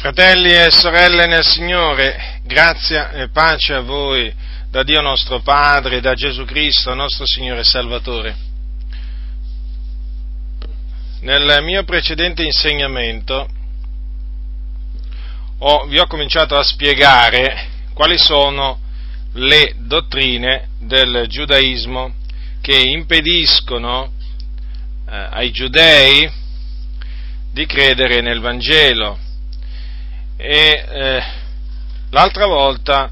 Fratelli e sorelle nel Signore, grazia e pace a voi da Dio nostro Padre, da Gesù Cristo, nostro Signore e Salvatore. Nel mio precedente insegnamento ho, vi ho cominciato a spiegare quali sono le dottrine del giudaismo che impediscono eh, ai giudei di credere nel Vangelo e eh, l'altra volta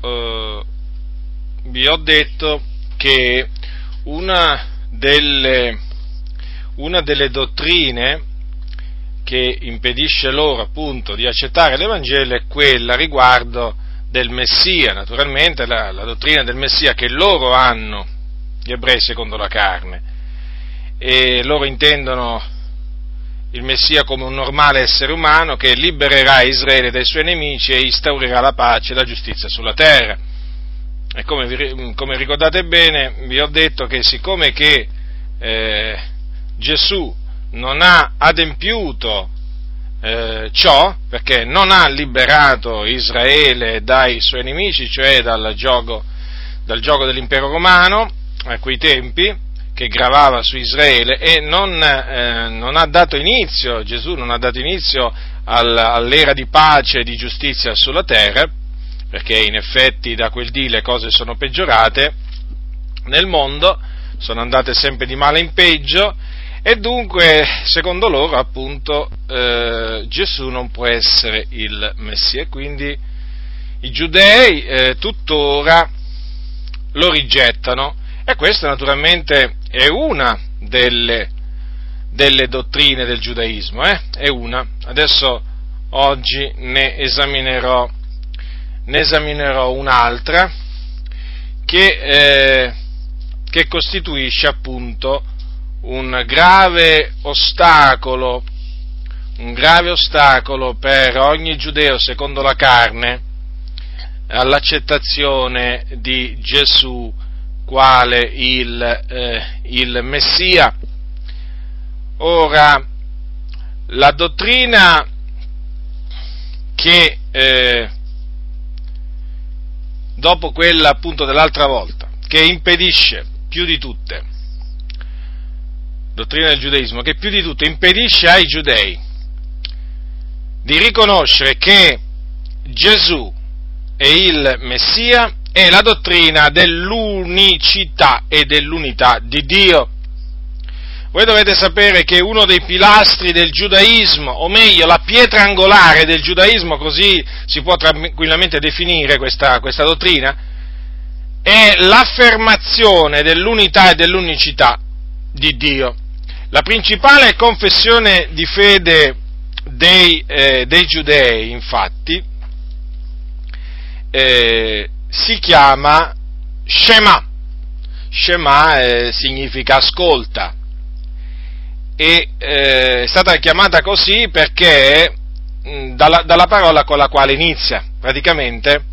eh, vi ho detto che una delle, una delle dottrine che impedisce loro appunto di accettare l'Evangelo è quella riguardo del Messia, naturalmente la, la dottrina del Messia che loro hanno, gli ebrei secondo la carne, e loro intendono il Messia come un normale essere umano che libererà Israele dai suoi nemici e instaurerà la pace e la giustizia sulla terra. E come, vi, come ricordate bene, vi ho detto che siccome che eh, Gesù non ha adempiuto eh, ciò, perché non ha liberato Israele dai suoi nemici, cioè dal gioco, dal gioco dell'impero romano a quei tempi, che gravava su Israele e non, eh, non, ha dato inizio, Gesù non ha dato inizio al, all'era di pace e di giustizia sulla terra, perché in effetti da quel dì le cose sono peggiorate nel mondo, sono andate sempre di male in peggio e dunque, secondo loro, appunto, eh, Gesù non può essere il Messia. Quindi i giudei eh, tuttora lo rigettano. E questa naturalmente è una delle, delle dottrine del giudaismo, eh? è una. Adesso oggi ne esaminerò, ne esaminerò un'altra che, eh, che costituisce appunto un grave ostacolo, un grave ostacolo per ogni giudeo secondo la carne all'accettazione di Gesù quale il, eh, il Messia. Ora, la dottrina che eh, dopo quella appunto dell'altra volta, che impedisce più di tutte, dottrina del giudaismo, che più di tutte impedisce ai giudei di riconoscere che Gesù è il Messia è la dottrina dell'unicità e dell'unità di Dio. Voi dovete sapere che uno dei pilastri del giudaismo, o meglio la pietra angolare del giudaismo, così si può tranquillamente definire questa, questa dottrina, è l'affermazione dell'unità e dell'unicità di Dio. La principale confessione di fede dei, eh, dei giudei, infatti, eh, si chiama Shema. Shema eh, significa ascolta e eh, è stata chiamata così perché mh, dalla, dalla, parola con la quale inizia, praticamente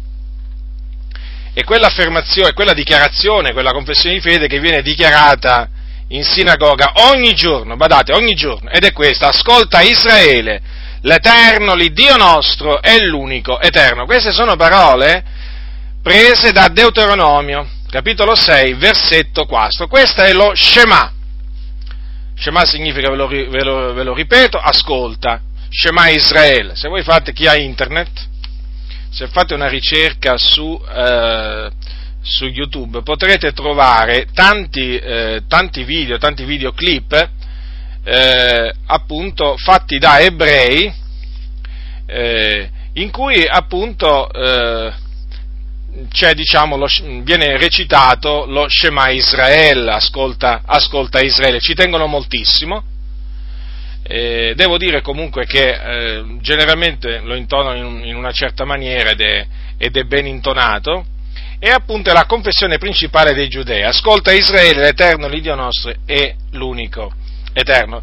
è quell'affermazione, quella dichiarazione, quella confessione di fede che viene dichiarata in sinagoga ogni giorno, badate, ogni giorno, ed è questa, ascolta Israele, l'Eterno, l'Iddio nostro è l'unico Eterno. Queste sono parole prese da Deuteronomio, capitolo 6, versetto 4. Questo è lo Shema. Shema significa, ve lo, ve lo, ve lo ripeto, ascolta. Shema Israele. Se voi fate chi ha internet, se fate una ricerca su, eh, su YouTube, potrete trovare tanti, eh, tanti video, tanti videoclip, eh, appunto, fatti da ebrei, eh, in cui appunto eh, diciamo, lo, viene recitato lo Shema Israel, ascolta, ascolta Israele, ci tengono moltissimo. Eh, devo dire comunque che eh, generalmente lo intonano in, in, una certa maniera ed è, ed è ben intonato, e appunto è la confessione principale dei giudei. Ascolta Israele, l'Eterno, l'Idio nostro, è l'unico Eterno.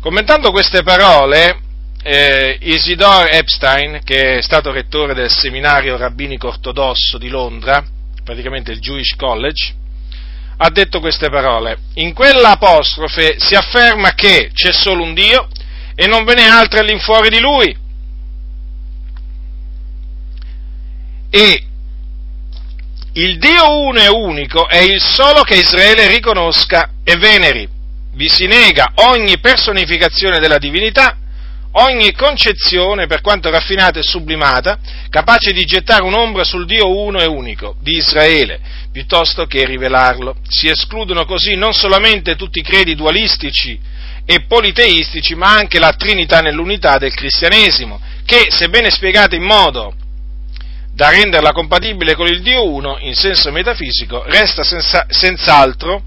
Commentando queste parole, eh, Isidore Epstein, che è stato rettore del seminario rabbinico ortodosso di Londra, praticamente il Jewish College, ha detto queste parole. In quell'apostrofe si afferma che c'è solo un Dio e non ve n'è altro all'infuori di Lui. E il Dio uno e unico è il solo che Israele riconosca e veneri. Vi si nega ogni personificazione della divinità ogni concezione, per quanto raffinata e sublimata, capace di gettare un'ombra sul Dio uno e unico di Israele, piuttosto che rivelarlo. Si escludono così non solamente tutti i credi dualistici e politeistici, ma anche la Trinità nell'unità del cristianesimo, che, sebbene spiegata in modo da renderla compatibile con il Dio uno in senso metafisico, resta senza, senz'altro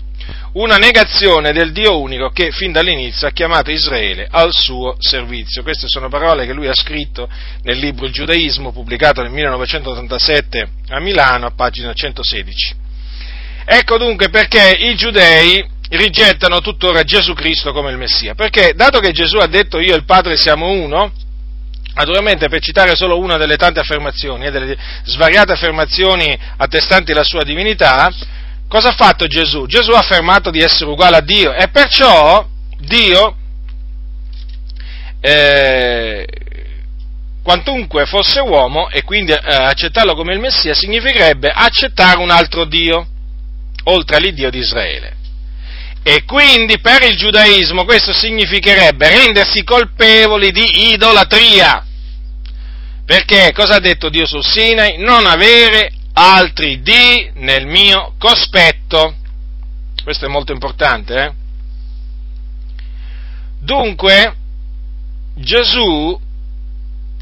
una negazione del Dio unico che fin dall'inizio ha chiamato Israele al suo servizio. Queste sono parole che lui ha scritto nel libro Il Giudaismo, pubblicato nel 1987 a Milano, a pagina 116. Ecco dunque perché i giudei rigettano tuttora Gesù Cristo come il Messia, perché dato che Gesù ha detto io e il Padre siamo uno, Naturalmente, per citare solo una delle tante affermazioni, e delle svariate affermazioni attestanti la sua divinità, cosa ha fatto Gesù? Gesù ha affermato di essere uguale a Dio e perciò Dio, eh, quantunque fosse uomo e quindi eh, accettarlo come il Messia, significherebbe accettare un altro Dio, oltre all'Iddio di Israele. E quindi per il giudaismo questo significherebbe rendersi colpevoli di idolatria. Perché cosa ha detto Dio sul Sinai? Non avere altri di nel mio cospetto. Questo è molto importante. Eh? Dunque, Gesù,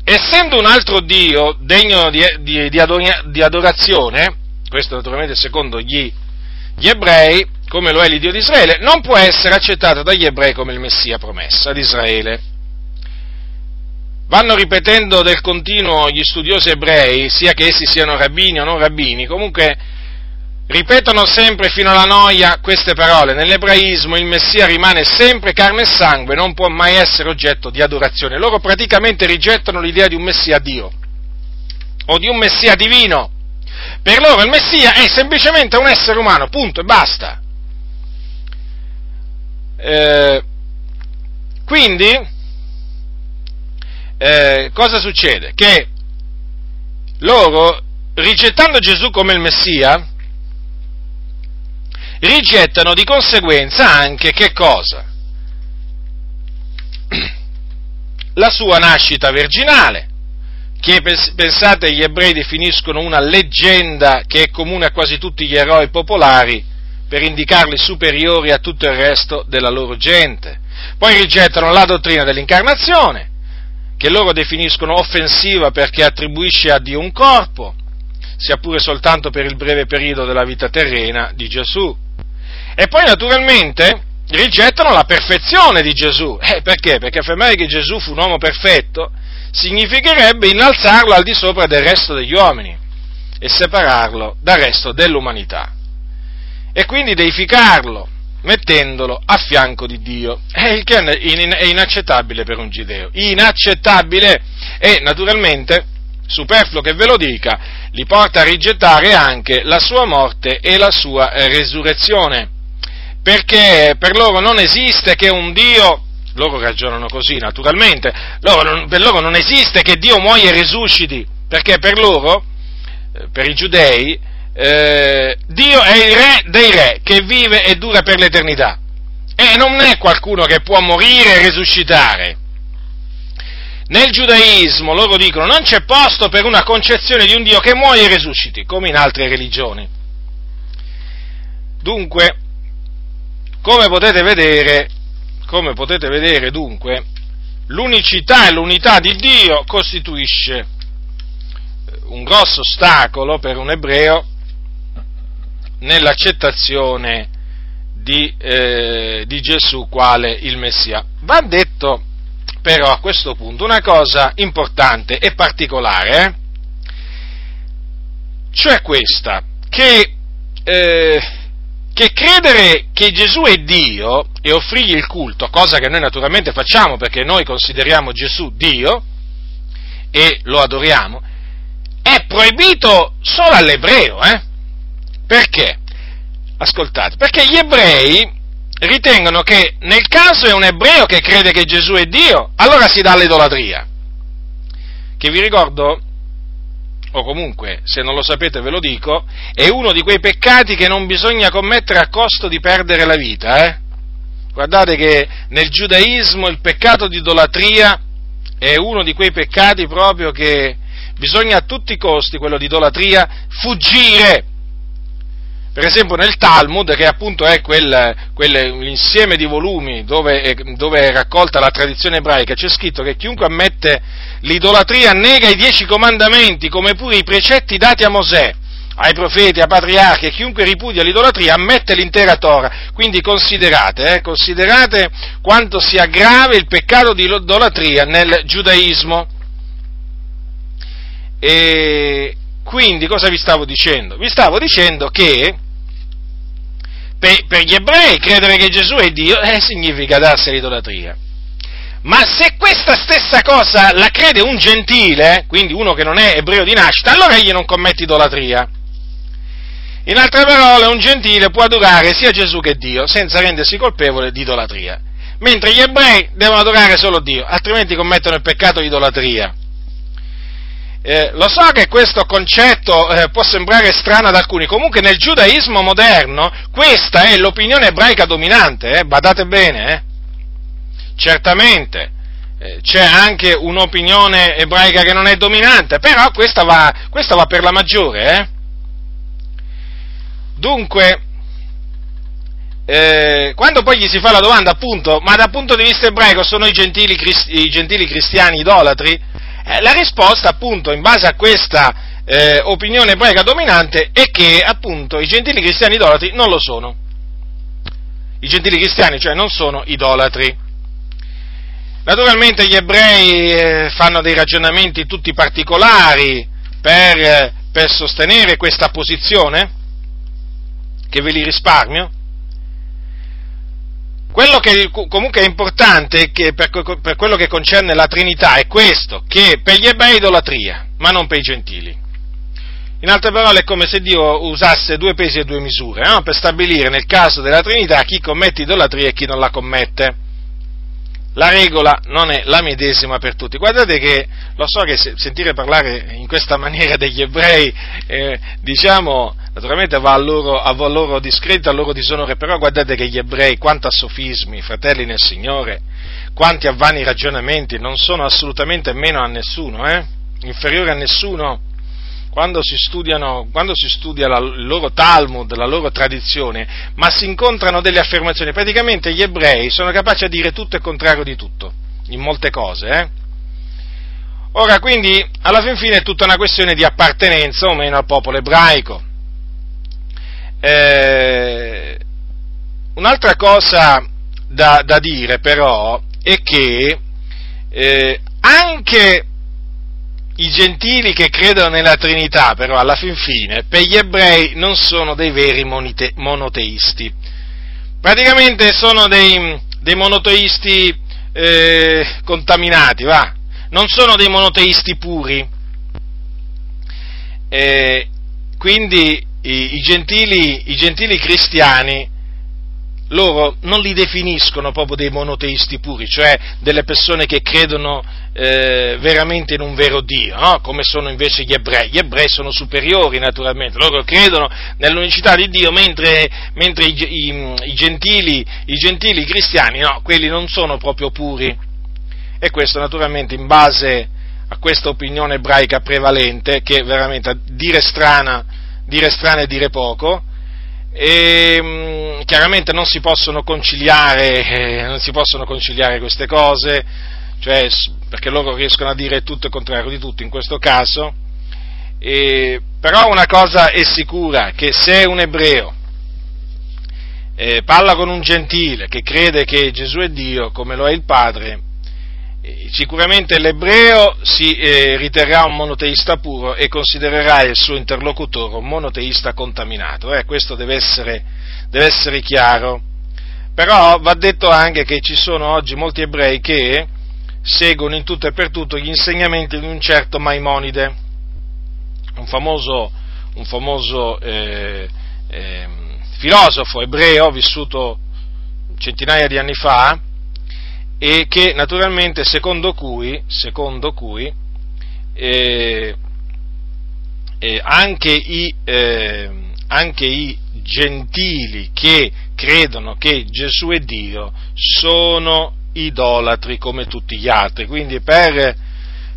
essendo un altro Dio degno di, di, di adorazione, questo naturalmente secondo gli, gli ebrei, come lo è l'Iddio di Israele, non può essere accettato dagli ebrei come il Messia promesso ad Israele vanno ripetendo del continuo gli studiosi ebrei, sia che essi siano rabbini o non rabbini, comunque ripetono sempre fino alla noia queste parole. Nell'ebraismo il Messia rimane sempre carne e sangue, non può mai essere oggetto di adorazione. Loro praticamente rigettano l'idea di un Messia Dio o di un Messia divino. Per loro il Messia è semplicemente un essere umano, punto e basta. Eh, quindi, eh, cosa succede? Che loro, rigettando Gesù come il Messia, rigettano di conseguenza anche che cosa? La sua nascita virginale, che pensate gli ebrei definiscono una leggenda che è comune a quasi tutti gli eroi popolari per indicarli superiori a tutto il resto della loro gente. Poi rigettano la dottrina dell'incarnazione, che loro definiscono offensiva perché attribuisce a Dio un corpo, sia pure soltanto per il breve periodo della vita terrena di Gesù. E poi naturalmente rigettano la perfezione di Gesù. Eh, perché? Perché affermare che Gesù fu un uomo perfetto significherebbe innalzarlo al di sopra del resto degli uomini e separarlo dal resto dell'umanità. E quindi deificarlo, mettendolo a fianco di Dio, il che è inaccettabile per un giudeo, inaccettabile! E naturalmente, superfluo che ve lo dica, li porta a rigettare anche la sua morte e la sua eh, resurrezione, perché per loro non esiste che un Dio, loro ragionano così naturalmente, loro, per loro non esiste che Dio muoia e risusciti, perché per loro, eh, per i giudei, eh, Dio è il re dei re che vive e dura per l'eternità e non è qualcuno che può morire e risuscitare. Nel giudaismo loro dicono non c'è posto per una concezione di un Dio che muoia e risusciti, come in altre religioni. Dunque, come potete vedere, come potete vedere dunque, l'unicità e l'unità di Dio costituisce un grosso ostacolo per un ebreo nell'accettazione di, eh, di Gesù quale il Messia. Va detto però a questo punto una cosa importante e particolare, eh? cioè questa, che, eh, che credere che Gesù è Dio e offrirgli il culto, cosa che noi naturalmente facciamo perché noi consideriamo Gesù Dio e lo adoriamo, è proibito solo all'ebreo, eh? Perché? Ascoltate, perché gli ebrei ritengono che nel caso è un ebreo che crede che Gesù è Dio, allora si dà all'idolatria. Che vi ricordo o comunque se non lo sapete ve lo dico, è uno di quei peccati che non bisogna commettere a costo di perdere la vita. Eh? Guardate che nel giudaismo il peccato di idolatria è uno di quei peccati proprio che bisogna a tutti i costi, quello di idolatria, fuggire. Per esempio nel Talmud, che appunto è quel, quell'insieme di volumi dove è, dove è, raccolta la tradizione ebraica, c'è scritto che chiunque ammette l'idolatria nega i dieci comandamenti, come pure i precetti dati a Mosè, ai profeti, ai patriarchi, e chiunque ripudia l'idolatria ammette l'intera Torah. Quindi considerate, eh, considerate quanto sia grave il peccato di idolatria nel giudaismo. E quindi cosa vi stavo dicendo? Vi stavo dicendo che per, per, gli ebrei credere che Gesù è Dio eh, significa darsi all'idolatria. Ma se questa stessa cosa la crede un gentile, quindi uno che non è ebreo di nascita, allora egli non commette idolatria. In altre parole, un gentile può adorare sia Gesù che Dio senza rendersi colpevole di idolatria, mentre gli ebrei devono adorare solo Dio, altrimenti commettono il peccato di idolatria. Eh, lo so che questo concetto eh, può sembrare strano ad alcuni, comunque nel giudaismo moderno questa è l'opinione ebraica dominante, eh, badate bene, eh. certamente eh, c'è anche un'opinione ebraica che non è dominante, però questa va, questa va per la maggiore. Eh. Dunque, eh, quando poi gli si fa la domanda appunto, ma dal punto di vista ebraico sono i gentili, i gentili cristiani idolatri? Eh, la risposta, appunto, in base a questa eh, opinione ebraica dominante, è che, appunto, i gentili cristiani idolatri non lo sono. I gentili cristiani, cioè, non sono idolatri. Naturalmente gli ebrei eh, fanno dei ragionamenti tutti particolari per, per sostenere questa posizione, che ve li risparmio, quello che comunque è importante per, per, quello che concerne la Trinità è questo, che per gli ebrei è idolatria, ma non per i gentili. In altre parole è come se Dio usasse due pesi e due misure, no? per stabilire nel caso della Trinità chi commette idolatria e chi non la commette. La regola non è la medesima per tutti. Guardate che lo so che sentire parlare in questa maniera degli ebrei, eh, diciamo, naturalmente va a loro, a loro discredito, a loro disonore, però guardate che gli ebrei, quanto a sofismi, fratelli nel Signore, quanti a vani ragionamenti, non sono assolutamente meno a nessuno, eh? inferiori a nessuno. Quando si, studiano, quando si studia la, il loro Talmud, la loro tradizione, ma si incontrano delle affermazioni, praticamente gli ebrei sono capaci a dire tutto e contrario di tutto, in molte cose, eh? Ora, quindi, alla fin fine è tutta una questione di appartenenza o meno al popolo ebraico. Eh, un'altra cosa da, da, dire però è che eh, anche i gentili che credono nella Trinità, però alla fin fine, per gli ebrei non sono dei veri monite, monoteisti. Praticamente sono dei, dei monoteisti eh, contaminati, va? Non sono dei monoteisti puri. Eh, quindi i, i, gentili, i gentili cristiani, loro non li definiscono proprio dei monoteisti puri, cioè delle persone che credono eh, veramente in un vero Dio, no? come sono invece gli ebrei. Gli ebrei sono superiori naturalmente, loro credono nell'unicità di Dio, mentre, mentre i, i, i, gentili, i, gentili, cristiani, no, quelli non sono proprio puri. E questo naturalmente in base a questa opinione ebraica prevalente, che veramente a dire strana, dire strano e dire poco, e mm, chiaramente non si possono conciliare, eh, non si possono conciliare queste cose, cioè, perché loro riescono a dire tutto il contrario di tutto in questo caso, e, però una cosa è sicura, che se un ebreo eh, parla con un gentile che crede che Gesù è Dio, come lo è il Padre, sicuramente l'ebreo si eh, riterrà un monoteista puro e considererà il suo interlocutore un monoteista contaminato. Eh, questo deve essere, deve essere, chiaro. Però va detto anche che ci sono oggi molti ebrei che seguono in tutto e per tutto gli insegnamenti di un certo Maimonide, un famoso, un famoso eh, filosofo ebreo vissuto centinaia di anni fa, e che naturalmente secondo cui, secondo cui eh, eh, anche, i, eh, anche i gentili che credono che Gesù è Dio sono idolatri come tutti gli altri. Quindi per,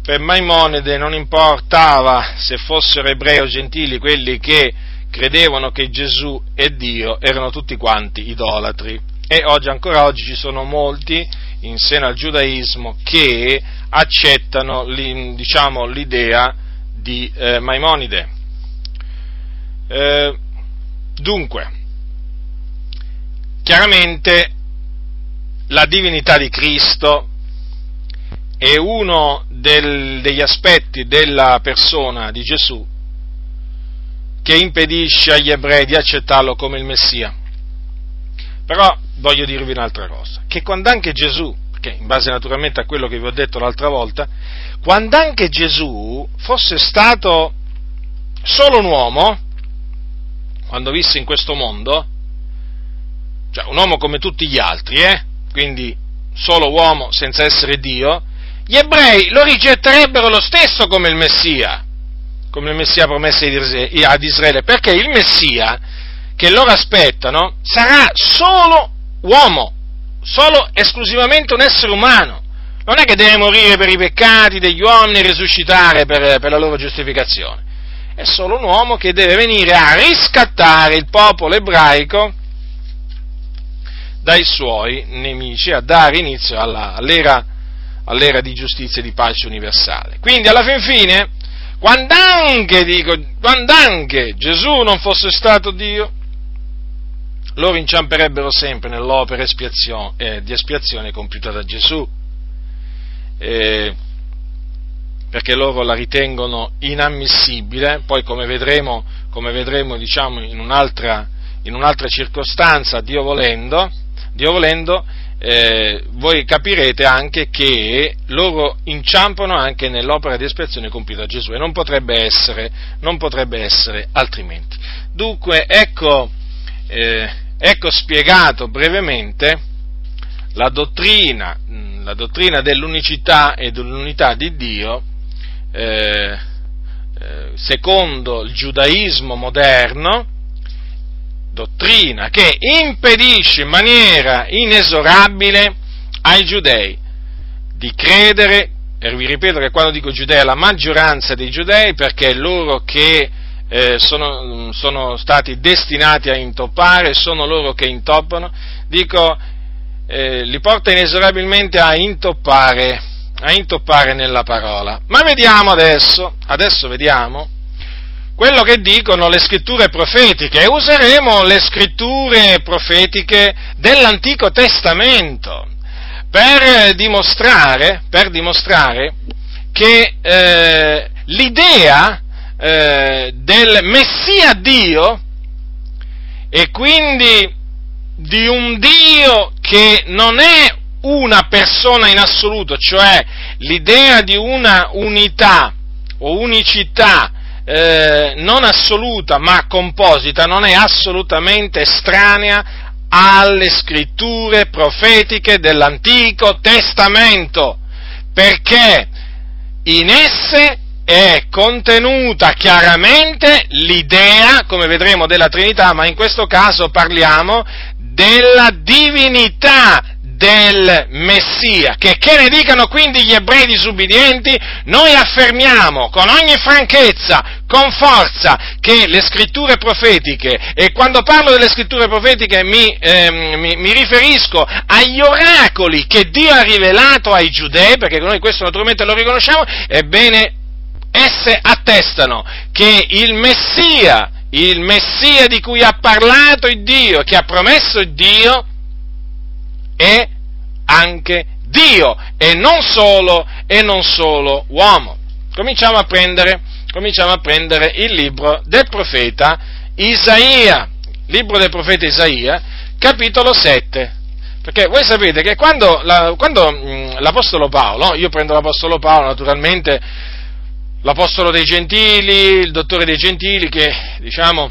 per Maimonide non importava se fossero ebrei o gentili quelli che credevano che Gesù è Dio, erano tutti quanti idolatri. E oggi, ancora oggi, ci sono molti in seno al giudaismo che accettano diciamo, l'idea di eh, Maimonide. Eh, dunque, chiaramente la divinità di Cristo è uno del, degli aspetti della persona di Gesù che impedisce agli ebrei di accettarlo come il Messia. Però voglio dirvi un'altra cosa, che quando anche Gesù, che in base naturalmente a quello che vi ho detto l'altra volta, quando anche Gesù fosse stato solo un uomo, quando visse in questo mondo, cioè un uomo come tutti gli altri, eh? Quindi solo uomo senza essere Dio, gli ebrei lo rigetterebbero lo stesso come il Messia, come il Messia promesso ad Israele, perché il Messia che loro aspettano sarà solo uomo, solo esclusivamente un essere umano. Non è che deve morire per i peccati degli uomini e risuscitare per, per la loro giustificazione. È solo un uomo che deve venire a riscattare il popolo ebraico dai suoi nemici, a dare inizio alla, all'era, all'era, di giustizia e di pace universale. Quindi alla fin fine, quando anche, dico, quando anche Gesù non fosse stato Dio, loro inciamperebbero sempre nell'opera espiazione, eh, di espiazione compiuta da Gesù, eh, perché loro la ritengono inammissibile, poi come vedremo, come vedremo diciamo, in, un'altra, in un'altra circostanza, Dio volendo, Dio volendo, eh, voi capirete anche che loro inciampano anche nell'opera di espiazione compiuta da Gesù e non potrebbe essere, non potrebbe essere altrimenti. Dunque, ecco, eh, ecco spiegato brevemente la dottrina, la dottrina, dell'unicità e dell'unità di Dio eh, eh secondo il giudaismo moderno, dottrina che impedisce in maniera inesorabile ai giudei di credere, e vi ripeto che quando dico giudei è la maggioranza dei giudei perché è loro che eh, sono, sono, stati destinati a intoppare, sono loro che intoppano, dico, eh, li porta inesorabilmente a intoppare, a intoppare nella parola. Ma vediamo adesso, adesso vediamo quello che dicono le scritture profetiche e useremo le scritture profetiche dell'Antico Testamento per dimostrare, per dimostrare che eh, l'idea eh, del Messia Dio e quindi di un Dio che non è una persona in assoluto, cioè l'idea di una unità o unicità eh, non assoluta ma composita non è assolutamente estranea alle scritture profetiche dell'Antico Testamento, perché in esse è contenuta chiaramente l'idea, come vedremo, della Trinità, ma in questo caso parliamo della divinità del Messia. Che, che ne dicano quindi gli ebrei disubbidienti, noi affermiamo con ogni franchezza, con forza, che le scritture profetiche, e quando parlo delle scritture profetiche mi, eh, mi, mi riferisco agli oracoli che Dio ha rivelato ai giudei, perché noi questo naturalmente lo riconosciamo, ebbene, esse attestano che il Messia, il Messia di cui ha parlato il Dio, che ha promesso il Dio, è anche Dio e non solo, e non solo uomo. Cominciamo a, prendere, cominciamo a prendere il libro del profeta Isaia, libro del profeta Isaia, capitolo 7. Perché voi sapete che quando, la, quando mh, l'Apostolo Paolo, io prendo l'Apostolo Paolo naturalmente, l'Apostolo dei Gentili, il dottore dei Gentili che diciamo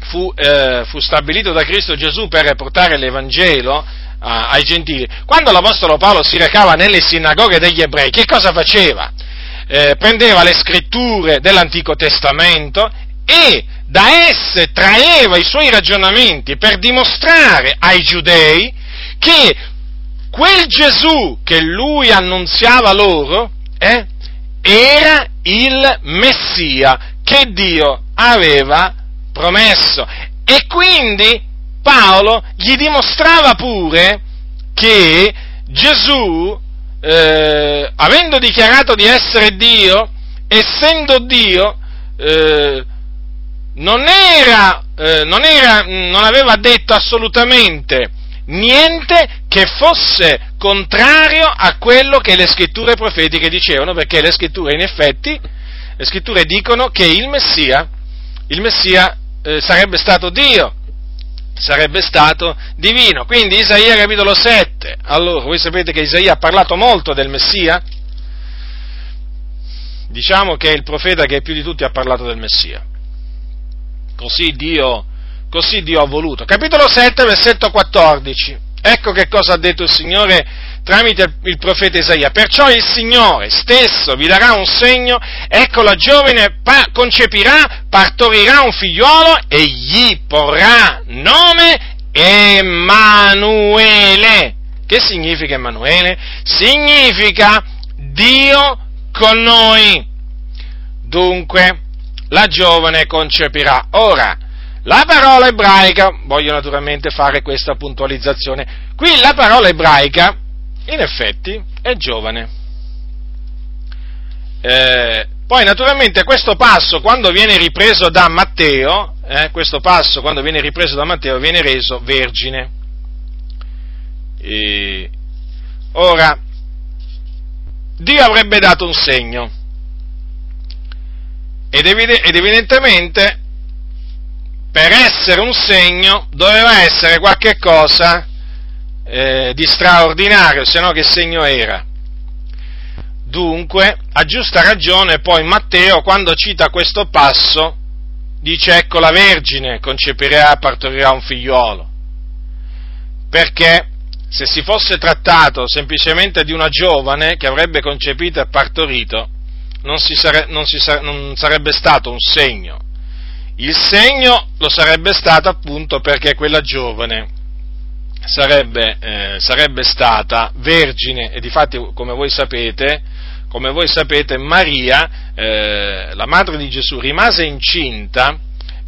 fu, eh, fu stabilito da Cristo Gesù per portare l'Evangelo ai gentili. Quando l'Apostolo Paolo si recava nelle sinagoghe degli ebrei, che cosa faceva? Eh, prendeva le scritture dell'Antico Testamento e da esse traeva i suoi ragionamenti per dimostrare ai giudei che quel Gesù che lui annunziava loro eh, era il Messia che Dio aveva promesso. E quindi Paolo gli dimostrava pure che Gesù, eh, avendo dichiarato di essere Dio, essendo Dio, eh, non, era, eh, non, era, non aveva detto assolutamente niente che fosse contrario a quello che le scritture profetiche dicevano, perché le scritture in effetti, le scritture dicono che il Messia, il Messia eh, sarebbe stato Dio, sarebbe stato divino. Quindi Isaia capitolo 7, allora voi sapete che Isaia ha parlato molto del Messia, diciamo che è il profeta che più di tutti ha parlato del Messia. Così Dio, così Dio ha voluto. Capitolo 7, versetto 14. Ecco che cosa ha detto il Signore tramite il profeta Isaia. Perciò il Signore stesso vi darà un segno, ecco la giovane pa- concepirà, partorirà un figliuolo e gli porrà nome Emanuele. Che significa Emanuele? Significa Dio con noi. Dunque, la giovane concepirà. Ora, la parola ebraica, voglio naturalmente fare questa puntualizzazione, qui la parola ebraica, in effetti, è giovane. Eh, poi naturalmente questo passo quando viene ripreso da Matteo, eh, questo passo quando viene ripreso da Matteo viene reso vergine. E, ora, Dio avrebbe dato un segno ed, evidentemente per essere un segno doveva essere qualche cosa eh, di straordinario, se no che segno era. Dunque, a giusta ragione, poi Matteo, quando cita questo passo, dice ecco la Vergine concepirà, partorirà un figliuolo. Perché se si fosse trattato semplicemente di una giovane che avrebbe concepito e partorito, non, sare- non, sare- non sarebbe stato un segno, il segno lo sarebbe stato appunto perché quella giovane sarebbe, eh, sarebbe stata vergine e difatti come voi sapete, come voi sapete Maria, eh, la madre di Gesù, rimase incinta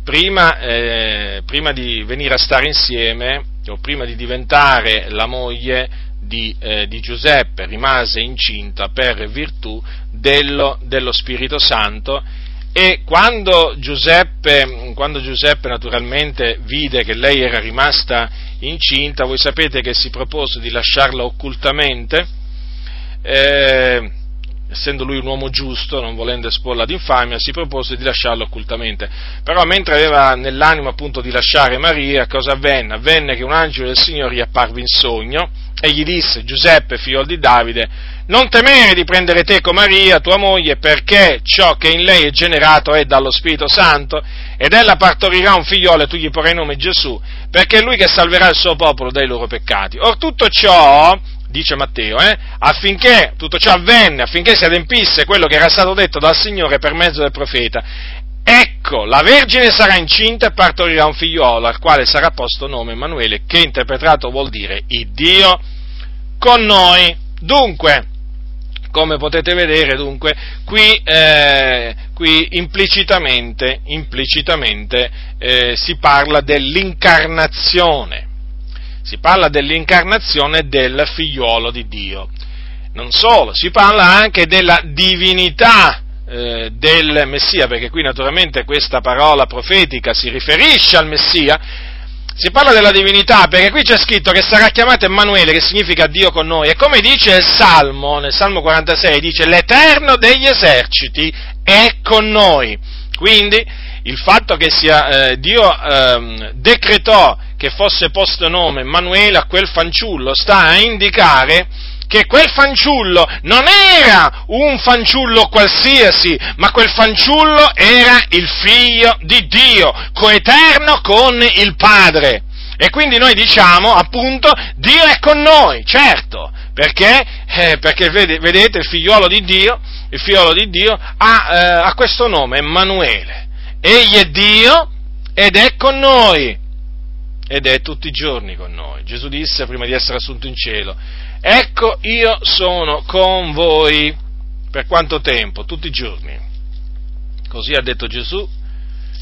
prima, eh, prima, di venire a stare insieme o prima di diventare la moglie di, eh, di Giuseppe, rimase incinta per virtù dello, dello Spirito Santo e quando Giuseppe, quando Giuseppe, naturalmente vide che lei era rimasta incinta, voi sapete che si propose di lasciarla occultamente, eh, essendo lui un uomo giusto, non volendo esporla ad infamia, si propose di lasciarla occultamente. Però mentre aveva nell'animo appunto di lasciare Maria, cosa avvenne? Avvenne che un angelo del Signore gli apparve in sogno e gli disse, Giuseppe, figlio di Davide, non temere di prendere teco Maria, tua moglie, perché ciò che in lei è generato è dallo Spirito Santo, ed ella partorirà un figliolo e tu gli porrai nome Gesù, perché è lui che salverà il suo popolo dai loro peccati. Or tutto ciò, dice Matteo, eh, affinché tutto ciò avvenne, affinché si adempisse quello che era stato detto dal Signore per mezzo del profeta. Ecco, la Vergine sarà incinta e partorirà un figliolo, al quale sarà posto nome Emanuele, che interpretato vuol dire il Dio con noi. Dunque, come potete vedere dunque, qui, eh, qui implicitamente, implicitamente eh, si parla dell'incarnazione, si parla dell'incarnazione del figliuolo di Dio. Non solo, si parla anche della divinità eh, del Messia, perché qui naturalmente questa parola profetica si riferisce al Messia, si parla della divinità perché qui c'è scritto che sarà chiamato Emanuele, che significa Dio con noi, e come dice il Salmo, nel Salmo 46, dice l'Eterno degli eserciti è con noi. Quindi il fatto che sia, eh, Dio eh, decretò che fosse posto nome Emanuele a quel fanciullo sta a indicare che quel fanciullo non era un fanciullo qualsiasi, ma quel fanciullo era il figlio di Dio, coeterno con il Padre. E quindi noi diciamo, appunto, Dio è con noi, certo, perché, eh, perché vedete il figliuolo di Dio, il figliolo di Dio, ha, eh, ha questo nome, Emanuele. Egli è Dio ed è con noi. Ed è tutti i giorni con noi. Gesù disse prima di essere assunto in cielo, ecco io sono con voi. Per quanto tempo? Tutti i giorni. Così ha detto Gesù,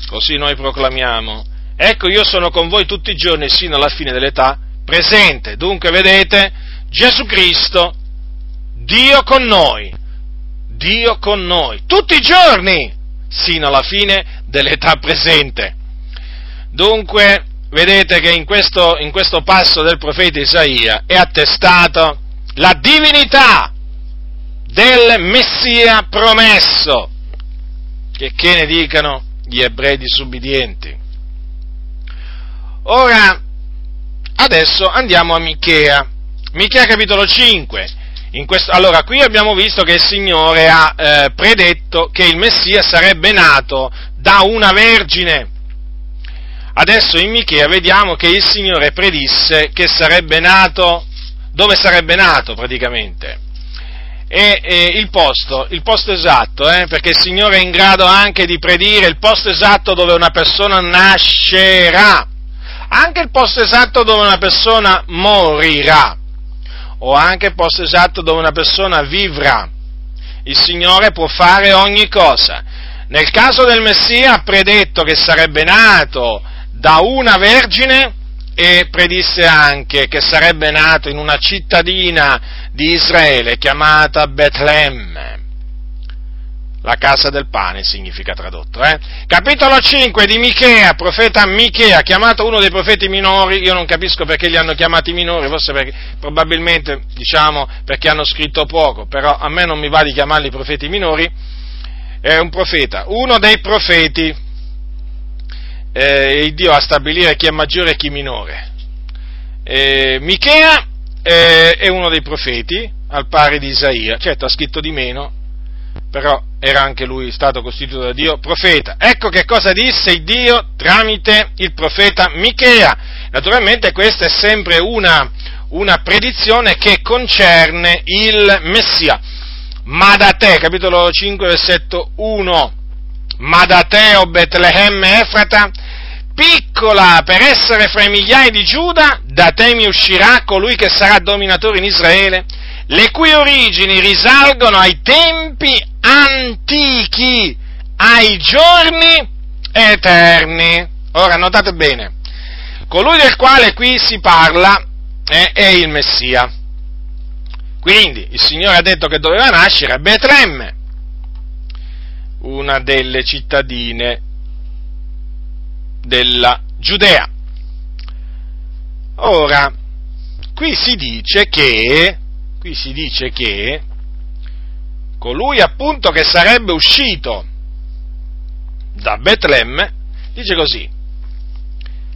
così noi proclamiamo. Ecco io sono con voi tutti i giorni sino alla fine dell'età presente. Dunque vedete, Gesù Cristo, Dio con noi, Dio con noi, tutti i giorni, sino alla fine dell'età presente. Dunque, vedete che in questo, in questo passo del profeta Isaia è attestato la divinità del Messia promesso, che, che ne dicano gli ebrei disubbidienti. Ora, adesso andiamo a Michea, Michea capitolo 5. Questo, allora, qui abbiamo visto che il Signore ha eh, predetto che il Messia sarebbe nato da una vergine. Adesso in Michea vediamo che il Signore predisse che sarebbe nato, dove sarebbe nato praticamente? E, e il, posto, il posto esatto, eh, perché il Signore è in grado anche di predire il posto esatto dove una persona nascerà, anche il posto esatto dove una persona morirà o anche il posto esatto dove una persona vivrà. Il Signore può fare ogni cosa. Nel caso del Messia ha predetto che sarebbe nato da una vergine e predisse anche che sarebbe nato in una cittadina di Israele chiamata Betlemme la casa del pane significa tradotto. Eh? Capitolo 5 di Michea, profeta Michea, chiamato uno dei profeti minori, io non capisco perché li hanno chiamati minori, forse perché, probabilmente diciamo perché hanno scritto poco, però a me non mi va di chiamarli profeti minori, è un profeta, uno dei profeti, eh, Dio a stabilire chi è maggiore e chi minore. Eh, Michea eh, è uno dei profeti, al pari di Isaia, certo ha scritto di meno, però era anche lui stato costituito da Dio profeta. Ecco che cosa disse Dio tramite il profeta Michea. Naturalmente questa è sempre una, una predizione che concerne il Messia. Ma da te, capitolo 5, versetto 1, ma da te, o Betlemme Efrata, piccola per essere fra i migliaia di Giuda, da te mi uscirà colui che sarà dominatore in Israele, le cui origini risalgono ai tempi antichi, ai giorni eterni. Ora notate bene, colui del quale qui si parla è, è il Messia. Quindi il Signore ha detto che doveva nascere a Betlemme, una delle cittadine della Giudea. Ora, qui si dice che qui si dice che colui appunto che sarebbe uscito da Betlemme, dice così,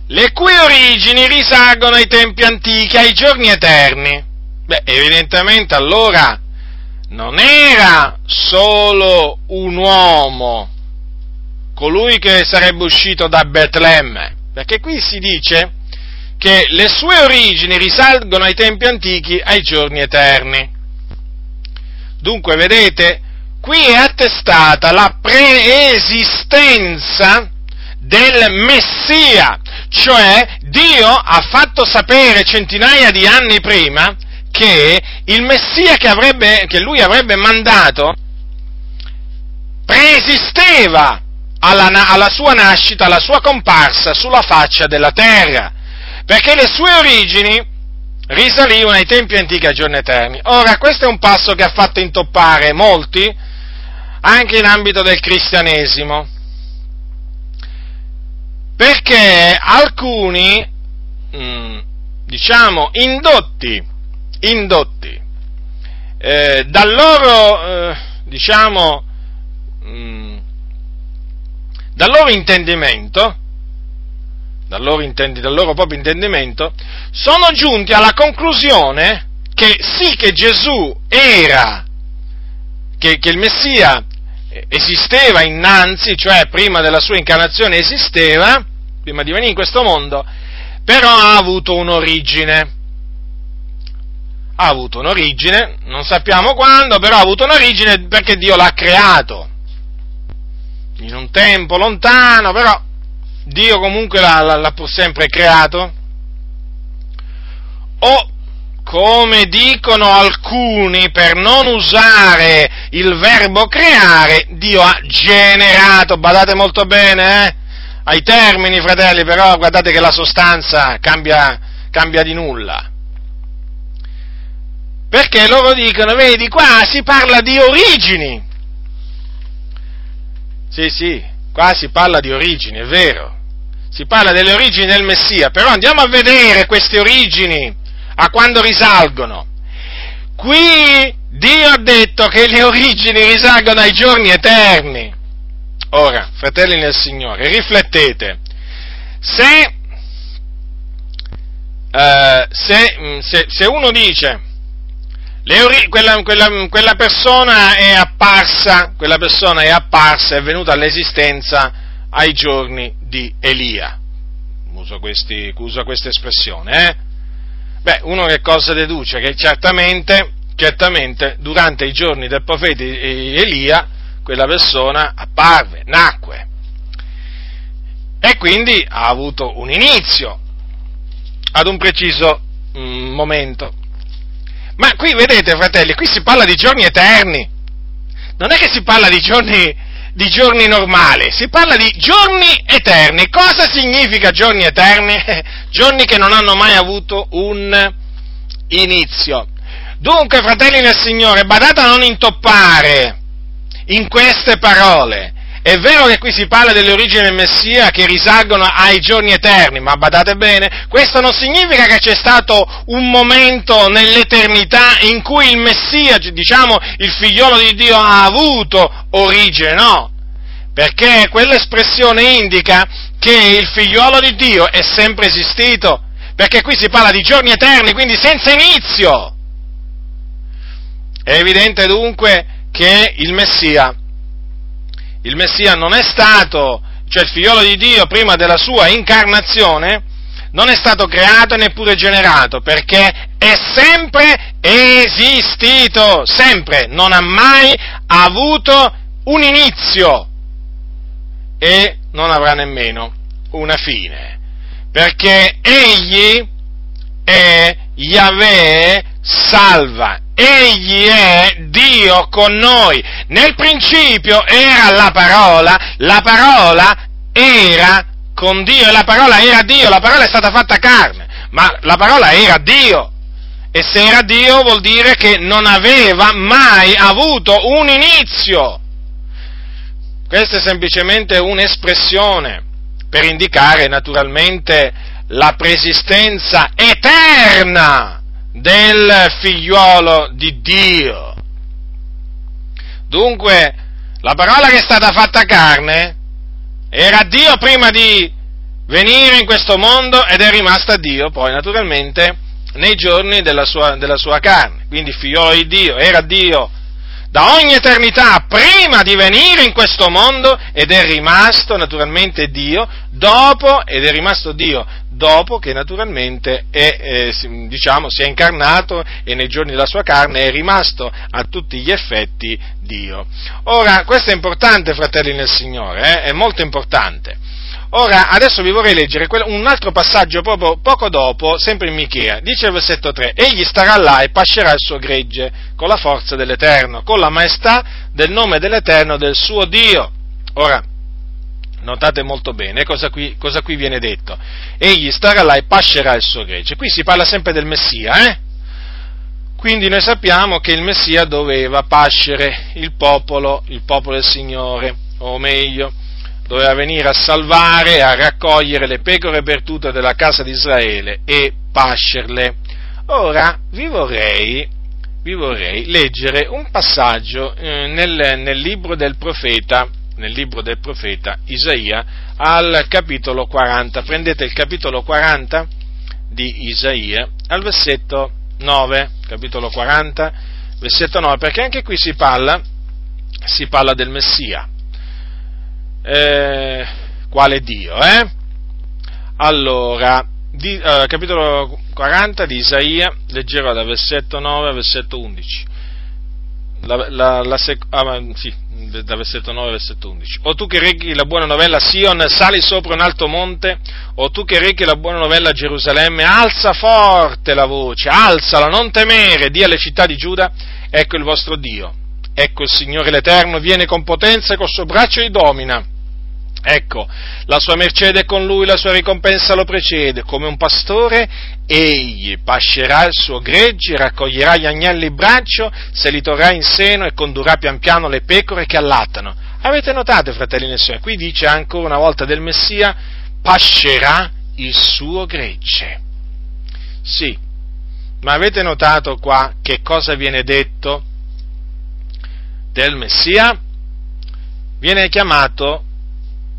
le cui origini risalgono ai tempi antichi, ai giorni eterni. Beh, evidentemente allora non era solo un uomo colui che sarebbe uscito da Betlemme, perché qui si dice che le sue origini risalgono ai tempi antichi, ai giorni eterni. Dunque, vedete, qui è attestata la preesistenza del Messia, cioè Dio ha fatto sapere centinaia di anni prima che il Messia che, avrebbe, che lui avrebbe mandato preesisteva alla, alla sua nascita, alla sua comparsa sulla faccia della terra perché le sue origini risalivano ai tempi antichi ai giorni eterni. Ora, questo è un passo che ha fatto intoppare molti, anche in ambito del cristianesimo, perché alcuni, mm, diciamo, indotti, indotti, eh, dal loro, eh, diciamo, mm, dal loro intendimento, dal loro, intendi, dal loro proprio intendimento, sono giunti alla conclusione che sì che Gesù era, che, che il Messia esisteva innanzi, cioè prima della sua incarnazione esisteva, prima di venire in questo mondo, però ha avuto un'origine. Ha avuto un'origine, non sappiamo quando, però ha avuto un'origine perché Dio l'ha creato. In un tempo lontano, però Dio comunque l'ha, l'ha pur sempre creato. O come dicono alcuni, per non usare il verbo creare, Dio ha generato, badate molto bene, eh? ai termini, fratelli, però guardate che la sostanza cambia, cambia di nulla. Perché loro dicono, vedi, qua si parla di origini. Sì, sì, qua si parla di origini, è vero. Si parla delle origini del Messia, però andiamo a vedere queste origini a quando risalgono. Qui Dio ha detto che le origini risalgono ai giorni eterni. Ora, fratelli nel Signore, riflettete. Se, uh, se, mm, se, se uno dice ori- quella, quella, quella, persona è apparsa, quella persona è apparsa, è venuta all'esistenza ai giorni di Elia. Uso, questi, uso questa espressione, eh? Beh, uno che cosa deduce? Che certamente, certamente durante i giorni del profeta Elia quella persona apparve, nacque e quindi ha avuto un inizio ad un preciso mm, momento. Ma qui vedete, fratelli, qui si parla di giorni eterni. Non è che si parla di giorni, di giorni normali, si parla di giorni eterni. Cosa significa giorni eterni? giorni che non hanno mai avuto un inizio. Dunque, fratelli nel Signore, badate a non intoppare in queste parole. È vero che qui si parla delle origini del Messia che risalgono ai giorni eterni, ma badate bene, questo non significa che c'è stato un momento nell'eternità in cui il Messia, diciamo il figliolo di Dio, ha avuto origine, no. Perché quell'espressione indica che il figliolo di Dio è sempre esistito, perché qui si parla di giorni eterni, quindi senza inizio. È evidente dunque che il Messia, il Messia non è stato, cioè il figliolo di Dio prima della sua incarnazione, non è stato creato e neppure generato, perché è sempre esistito, sempre, non ha mai avuto un inizio e non avrà nemmeno una fine, perché egli è Yahweh salva, egli è Dio con noi. Nel principio era la parola, la parola era con Dio e la parola era Dio, la parola è stata fatta carne, ma la parola era Dio. E se era Dio vuol dire che non aveva mai avuto un inizio. Questa è semplicemente un'espressione per indicare naturalmente la preesistenza eterna del figliuolo di Dio. Dunque, la parola che è stata fatta carne era Dio prima di venire in questo mondo ed è rimasta Dio poi naturalmente nei giorni della sua, della sua carne. Quindi figliolo di Dio era Dio da ogni eternità prima di venire in questo mondo ed è rimasto naturalmente Dio dopo ed è rimasto Dio dopo che naturalmente è, eh, diciamo, si è incarnato e nei giorni della sua carne è rimasto a tutti gli effetti Dio. Ora, questo è importante, fratelli nel Signore, eh? è molto importante. Ora, adesso vi vorrei leggere un altro passaggio proprio poco dopo, sempre in Michea. Dice il versetto 3, Egli starà là e pascerà il suo gregge con la forza dell'Eterno, con la maestà del nome dell'Eterno del suo Dio. Ora, notate molto bene cosa qui, cosa qui, viene detto. Egli starà là e pascerà il suo gregge. Qui si parla sempre del Messia, eh? Quindi noi sappiamo che il Messia doveva pascere il popolo, il popolo del Signore, o meglio, doveva venire a salvare a raccogliere le pecore perdute della casa di Israele e pascerle. Ora vi vorrei, vi vorrei leggere un passaggio eh, nel, nel, libro profeta, nel libro del profeta Isaia al capitolo 40. Prendete il capitolo 40 di Isaia al versetto 9, capitolo 40, versetto 9, perché anche qui si parla, si parla del Messia eh, quale Dio, eh? Allora, di, uh, capitolo 40 di Isaia, leggerò da versetto 9 a versetto 11. La, la, la sec- ah, sì, da versetto 9 a versetto 11. O tu che reghi la buona novella Sion, sali sopra un alto monte, o tu che reghi la buona novella Gerusalemme, alza forte la voce, alzala, non temere, di alle città di Giuda, ecco il vostro Dio, ecco il Signore l'Eterno, viene con potenza e col suo braccio li domina Ecco, la sua mercede è con lui, la sua ricompensa lo precede. Come un pastore, egli pascerà il suo gregge, raccoglierà gli agnelli in braccio, se li torrà in seno e condurrà pian piano le pecore che allattano. Avete notato, fratelli nel Signore? Qui dice ancora una volta del Messia, pascerà il suo gregge. Sì, ma avete notato qua che cosa viene detto del Messia? Viene chiamato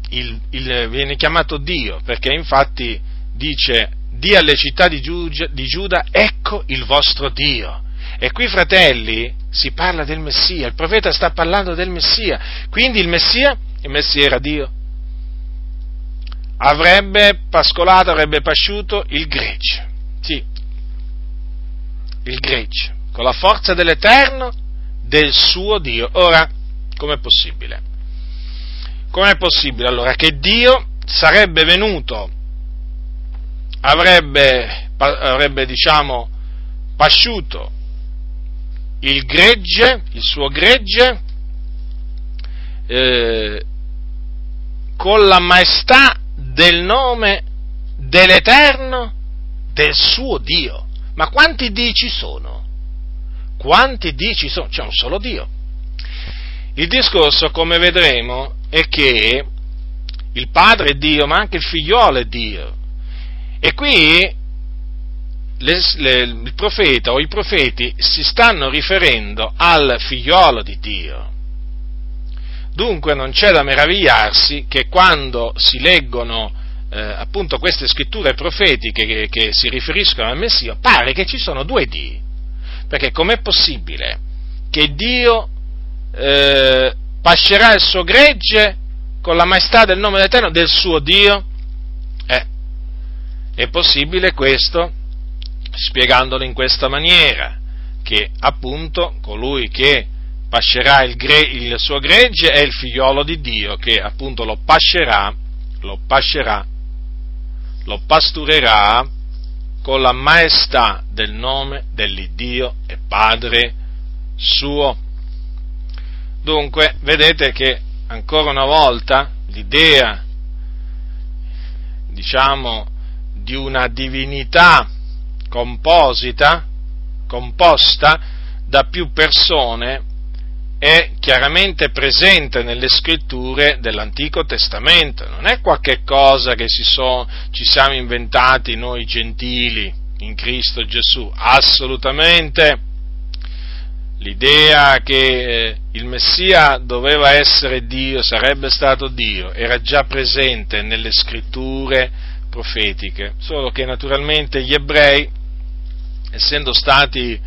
il, il, viene chiamato Dio, perché infatti dice, di alle città di Giuda, di Giuda, ecco il vostro Dio. E qui, fratelli, si parla del Messia, il profeta sta parlando del Messia, quindi il Messia, il Messia era Dio, avrebbe pascolato, avrebbe pasciuto il gregge, sì, il gregge, con la forza dell'Eterno del suo Dio. Ora, com'è possibile? com'è possibile allora che Dio sarebbe venuto, avrebbe, avrebbe diciamo, pasciuto il gregge, il suo gregge, eh, con la maestà del nome dell'Eterno, del suo Dio. Ma quanti Dio ci sono? Quanti Dio ci sono? C'è un solo Dio. Il discorso, come vedremo, è che il padre è Dio, ma anche il figliolo è Dio. E qui le, le, il profeta o i profeti si stanno riferendo al figliolo di Dio. Dunque non c'è da meravigliarsi che quando si leggono eh, appunto queste scritture profetiche che, che, si riferiscono al Messia, pare che ci sono due Dio. Perché com'è possibile che Dio eh, pascerà il suo gregge con la maestà del nome dell'Eterno, del suo Dio? Eh, è possibile questo spiegandolo in questa maniera, che appunto colui che pascerà il, gre- il suo gregge è il figliolo di Dio, che appunto lo pascerà, lo pascerà, lo pasturerà con la maestà del nome dell'Iddio e Padre suo. Dunque, vedete che ancora una volta l'idea, diciamo, di una divinità composita, composta da più persone, è chiaramente presente nelle scritture dell'Antico Testamento, non è qualche cosa che so, ci siamo inventati noi gentili in Cristo Gesù, assolutamente. L'idea che eh, il Messia doveva essere Dio, sarebbe stato Dio, era già presente nelle scritture profetiche, solo che naturalmente gli ebrei, essendo stati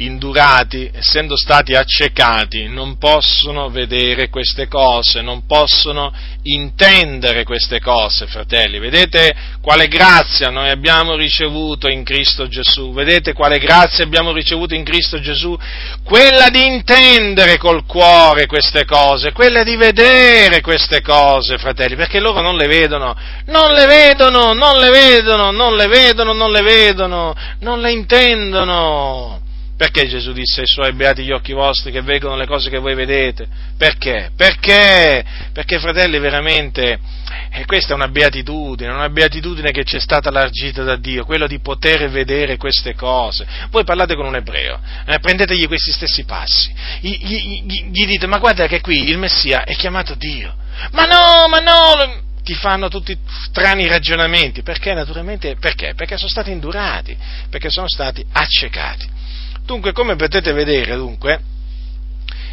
indurati, essendo stati accecati, non possono vedere queste cose, non possono intendere queste cose, fratelli. Vedete quale grazia noi abbiamo ricevuto in Cristo Gesù? Vedete quale grazia abbiamo ricevuto in Cristo Gesù? Quella di intendere col cuore queste cose, quella di vedere queste cose, fratelli, perché loro non le vedono, non le vedono, non le vedono, non le vedono, non le vedono, non le intendono. Perché Gesù disse ai suoi beati gli occhi vostri che vedono le cose che voi vedete? Perché? Perché? Perché fratelli veramente eh, questa è una beatitudine, una beatitudine che ci è stata allargita da Dio, quello di poter vedere queste cose. Voi parlate con un ebreo, eh, prendetegli questi stessi passi, gli, gli, gli, gli dite ma guarda che qui il Messia è chiamato Dio. Ma no, ma no, ti fanno tutti strani ragionamenti. Perché? Naturalmente, perché? Perché sono stati indurati, perché sono stati accecati. Dunque, come potete vedere, dunque,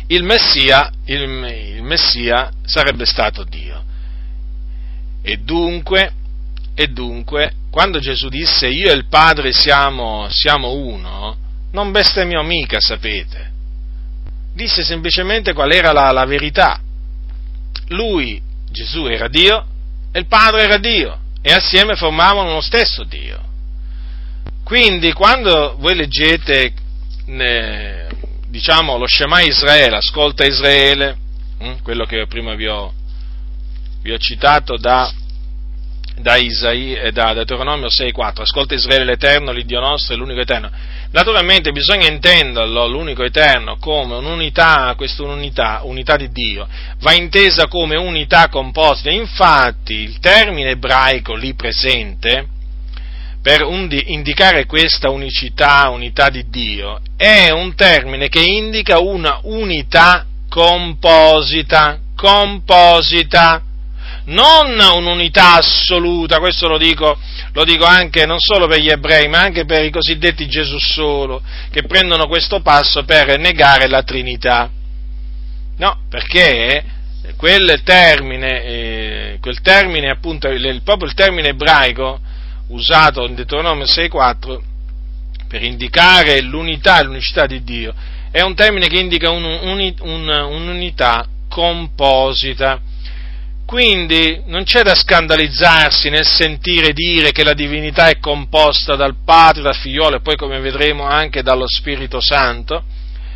il Messia, il, il Messia sarebbe stato Dio. E dunque, e dunque, quando Gesù disse io e il Padre siamo, siamo uno, non bestemmiò mica, sapete. Disse semplicemente qual era la, la verità. Lui, Gesù, era Dio e il Padre era Dio. e assieme formavano uno stesso Dio. Quindi quando voi leggete eh, diciamo lo Shema Israele, ascolta Israele, hm, quello che prima vi ho, vi ho citato da da, Isaia, eh, da Deuteronomio 6,4, ascolta Israele l'Eterno, l'Iddio nostro è l'unico Eterno. Naturalmente bisogna intenderlo, l'unico Eterno, come un'unità, questa unità, unità di Dio, va intesa come unità composita. Infatti il termine ebraico lì presente, per indicare questa unicità, unità di Dio, è un termine che indica una unità composita, composita non un'unità assoluta, questo lo dico, lo dico, anche non solo per gli ebrei, ma anche per i cosiddetti Gesù solo, che prendono questo passo per negare la Trinità. No, perché quel termine, eh, quel termine appunto, il, proprio il termine ebraico usato in Deuteronomio 6,4 per indicare l'unità e l'unicità di Dio, è un termine che indica un, un, un, un'unità composita quindi non c'è da scandalizzarsi nel sentire dire che la divinità è composta dal Padre, dal Figliolo e poi come vedremo anche dallo Spirito Santo,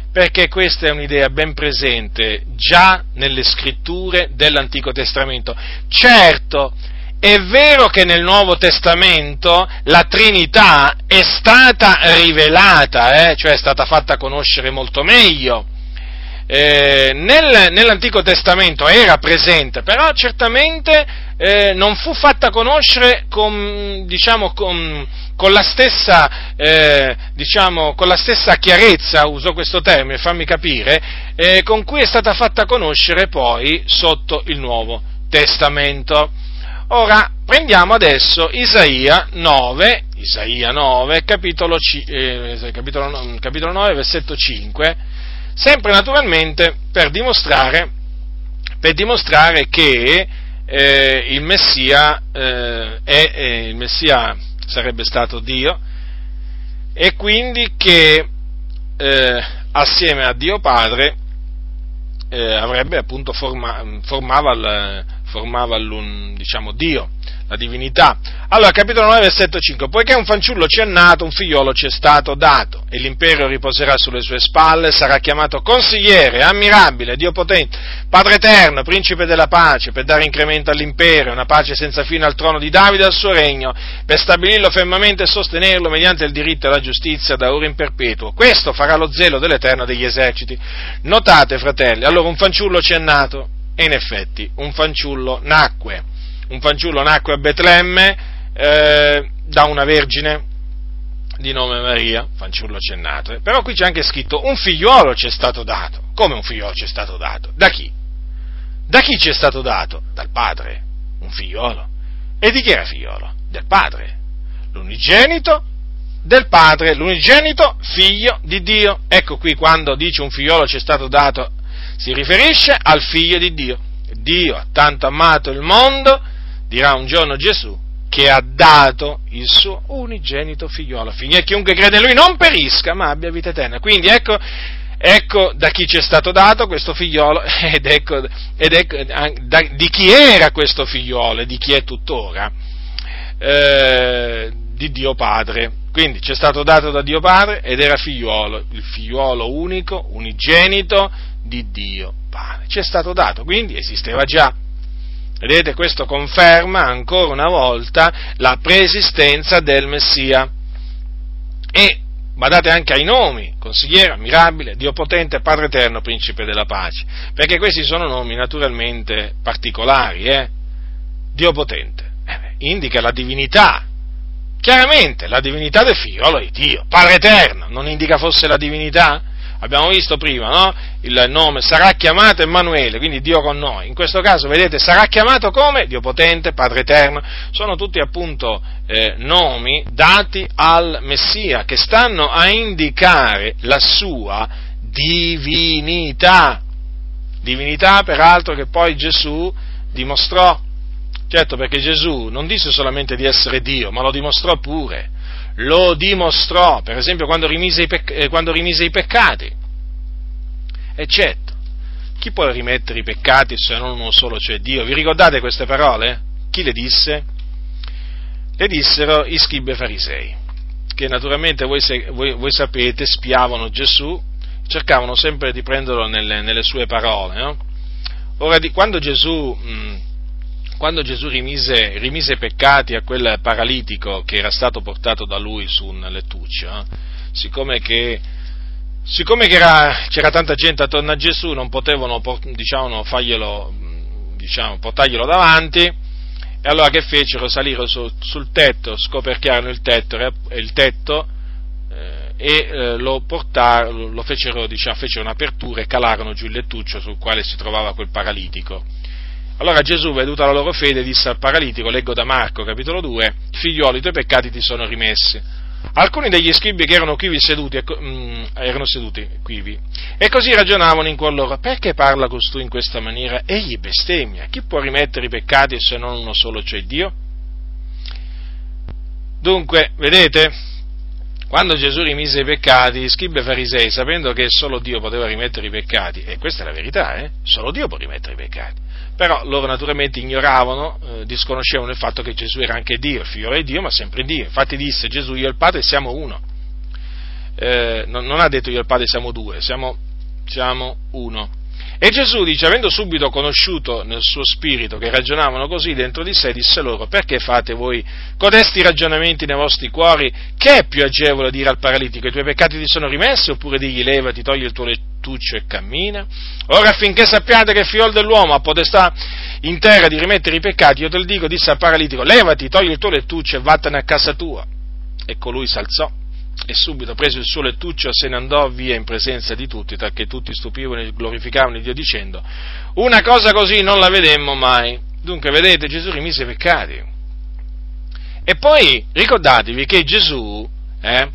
perché questa è un'idea ben presente già nelle scritture dell'Antico Testamento. Certo, è vero che nel Nuovo Testamento la Trinità è stata rivelata, eh? cioè è stata fatta conoscere molto meglio, eh, nel, nell'Antico Testamento era presente, però certamente eh, non fu fatta conoscere con, diciamo, con, con, la stessa, eh, diciamo, con, la stessa, chiarezza, uso questo termine, fammi capire, eh, con cui è stata fatta conoscere poi sotto il Nuovo Testamento. Ora prendiamo adesso Isaia 9, Isaia 9 capitolo, eh, capitolo, capitolo 9, versetto 5 sempre naturalmente per dimostrare, per dimostrare che eh, il, Messia, eh, è, eh, il Messia sarebbe stato Dio e quindi che eh, assieme a Dio Padre eh, avrebbe appunto forma, formava, formava diciamo, Dio la divinità. Allora, capitolo 9, versetto 5, poiché un fanciullo ci è nato, un figliolo ci è stato dato, e l'impero riposerà sulle sue spalle, sarà chiamato consigliere, ammirabile, Dio potente, Padre eterno, principe della pace, per dare incremento all'impero, una pace senza fine al trono di Davide e al suo regno, per stabilirlo fermamente e sostenerlo mediante il diritto e la giustizia da ora in perpetuo. Questo farà lo zelo dell'Eterno degli eserciti. Notate, fratelli, allora un fanciullo ci è nato, e in effetti un fanciullo nacque un fanciullo nacque a Betlemme eh, da una vergine di nome Maria, fanciullo c'è nato, però qui c'è anche scritto un figliuolo è stato dato. Come un figliuolo è stato dato? Da chi? Da chi ci è stato dato? Dal padre, un figliuolo. E di chi era figliolo? Del padre. L'unigenito del padre, l'unigenito figlio di Dio. Ecco qui quando dice un figliolo ci è stato dato, si riferisce al figlio di Dio. Dio ha tanto amato il mondo dirà un giorno Gesù, che ha dato il suo unigenito figliolo, affinché chiunque crede in lui non perisca, ma abbia vita eterna. Quindi ecco, ecco da chi ci è stato dato questo figliolo ed ecco, ed ecco da, di chi era questo figliolo e di chi è tuttora, eh, di Dio Padre. Quindi ci è stato dato da Dio Padre ed era figliolo, il figliolo unico, unigenito di Dio Padre. Ci è stato dato, quindi esisteva già Vedete, questo conferma ancora una volta la preesistenza del Messia. E badate anche ai nomi, consigliere, ammirabile, Dio potente, Padre eterno, principe della pace, perché questi sono nomi naturalmente particolari, eh? Dio potente, eh, indica la divinità, chiaramente la divinità del figliolo di Dio, Padre eterno, non indica forse la divinità? Abbiamo visto prima, no? Il nome sarà chiamato Emanuele, quindi Dio con noi. In questo caso, vedete, sarà chiamato come? Dio potente, Padre eterno. Sono tutti appunto eh, nomi dati al Messia che stanno a indicare la sua divinità. Divinità, peraltro, che poi Gesù dimostrò. Certo, perché Gesù non disse solamente di essere Dio, ma lo dimostrò pure lo dimostrò, per esempio quando rimise i, pec- eh, quando rimise i peccati. Eccetto, chi può rimettere i peccati se non uno solo, cioè Dio? Vi ricordate queste parole? Chi le disse? le dissero i scribi farisei, che naturalmente voi, voi, voi, sapete spiavano Gesù, cercavano sempre di prenderlo nelle, nelle sue parole. No? Ora, di, quando Gesù... Mh, quando Gesù rimise, rimise, peccati a quel paralitico che era stato portato da lui su un lettuccio, eh, siccome che, siccome che era, c'era tanta gente attorno a Gesù, non potevano diciamo, farglielo, diciamo, portarglielo davanti, e allora che fecero? Salirono su, sul tetto, scoperchiarono il tetto, il tetto eh, e eh, lo, portarono, lo fecero, diciamo, fecero un'apertura e calarono giù il lettuccio sul quale si trovava quel paralitico allora Gesù, veduta la loro fede, disse al paralitico, leggo da Marco, capitolo 2, figlioli, i tuoi peccati ti sono rimessi. Alcuni degli scribi che erano quivi seduti, mm, erano seduti quivi, e così ragionavano in cuor loro, perché parla costui in questa maniera? Egli bestemmia, chi può rimettere i peccati se non uno solo, cioè Dio? Dunque, vedete, quando Gesù rimise i peccati, scribi e farisei, sapendo che solo Dio poteva rimettere i peccati, e questa è la verità, eh? solo Dio può rimettere i peccati, però loro naturalmente ignoravano, eh, disconoscevano il fatto che Gesù era anche Dio, il figlio di Dio, ma sempre Dio. Infatti disse Gesù, io e il Padre siamo uno. Eh, non, non, ha detto io e il Padre siamo due, siamo, siamo uno. E Gesù dice, avendo subito conosciuto nel suo spirito che ragionavano così dentro di sé, disse loro, perché fate voi codesti ragionamenti nei vostri cuori? Che è più agevole dire al paralitico, i tuoi peccati ti sono rimessi, oppure digli levati, togli il tuo lettuccio e cammina? Ora affinché sappiate che il figlio dell'uomo ha potestà in terra di rimettere i peccati, io te lo dico, disse al paralitico, levati, togli il tuo lettuccio e vattene a casa tua. E colui s'alzò e subito preso il suo lettuccio se ne andò via in presenza di tutti, talché tutti stupivano e glorificavano Dio dicendo, una cosa così non la vedemmo mai. Dunque, vedete, Gesù rimise i peccati. E poi ricordatevi che Gesù eh,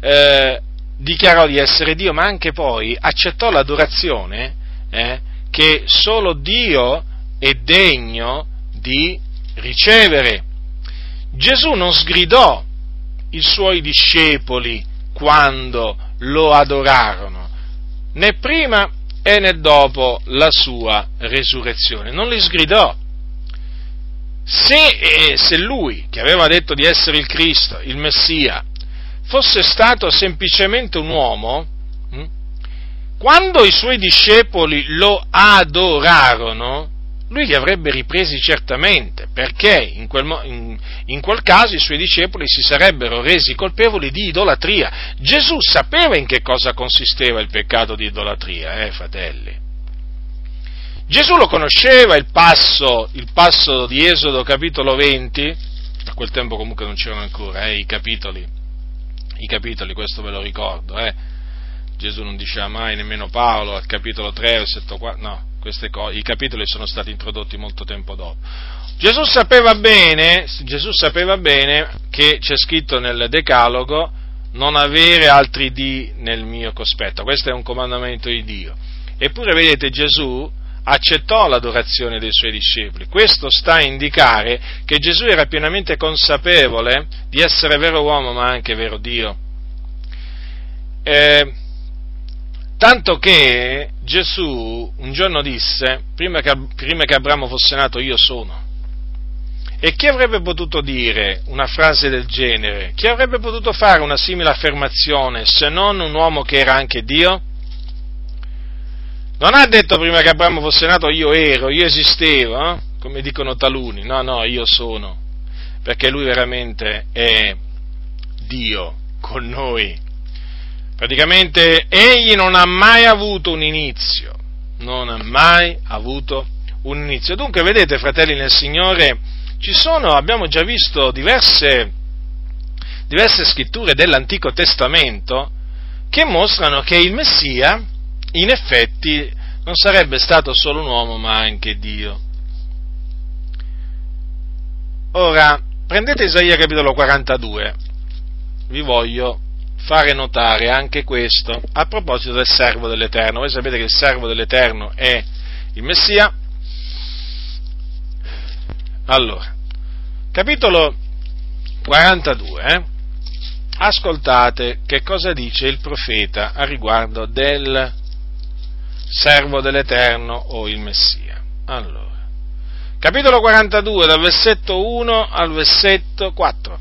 eh, dichiarò di essere Dio, ma anche poi accettò l'adorazione eh, che solo Dio è degno di ricevere. Gesù non sgridò i suoi discepoli quando lo adorarono, né prima e né dopo la sua resurrezione. Non li sgridò. Se, eh, se lui, che aveva detto di essere il Cristo, il Messia, fosse stato semplicemente un uomo, hm, quando i suoi discepoli lo adorarono, lui li avrebbe ripresi certamente, perché in quel, in, in quel, caso i suoi discepoli si sarebbero resi colpevoli di idolatria. Gesù sapeva in che cosa consisteva il peccato di idolatria, eh, fratelli. Gesù lo conosceva il passo, il passo di Esodo capitolo 20, a quel tempo comunque non c'erano ancora eh, i capitoli, i capitoli, questo ve lo ricordo, eh. Gesù non diceva mai, nemmeno Paolo, al capitolo 3, versetto 4, no, cose, i capitoli sono stati introdotti molto tempo dopo. Gesù sapeva bene, Gesù sapeva bene che c'è scritto nel Decalogo non avere altri di nel mio cospetto, questo è un comandamento di Dio. Eppure vedete Gesù accettò l'adorazione dei suoi discepoli. Questo sta a indicare che Gesù era pienamente consapevole di essere vero uomo ma anche vero Dio. Eh, Tanto che Gesù un giorno disse, prima che, prima che Abramo fosse nato io sono. E chi avrebbe potuto dire una frase del genere? Chi avrebbe potuto fare una simile affermazione se non un uomo che era anche Dio? Non ha detto prima che Abramo fosse nato io ero, io esistevo, eh? come dicono taluni, no, no, io sono, perché lui veramente è Dio con noi. Praticamente egli non ha mai avuto un inizio, non ha mai avuto un inizio. Dunque, vedete, fratelli nel Signore, ci sono, abbiamo già visto diverse, diverse scritture dell'Antico Testamento che mostrano che il Messia, in effetti, non sarebbe stato solo un uomo, ma anche Dio. Ora, prendete Isaia capitolo 42, vi voglio fare notare anche questo a proposito del servo dell'Eterno. Voi sapete che il servo dell'Eterno è il Messia. Allora, capitolo 42, eh? ascoltate che cosa dice il profeta a riguardo del servo dell'Eterno o il Messia. Allora, capitolo 42, dal versetto 1 al versetto 4.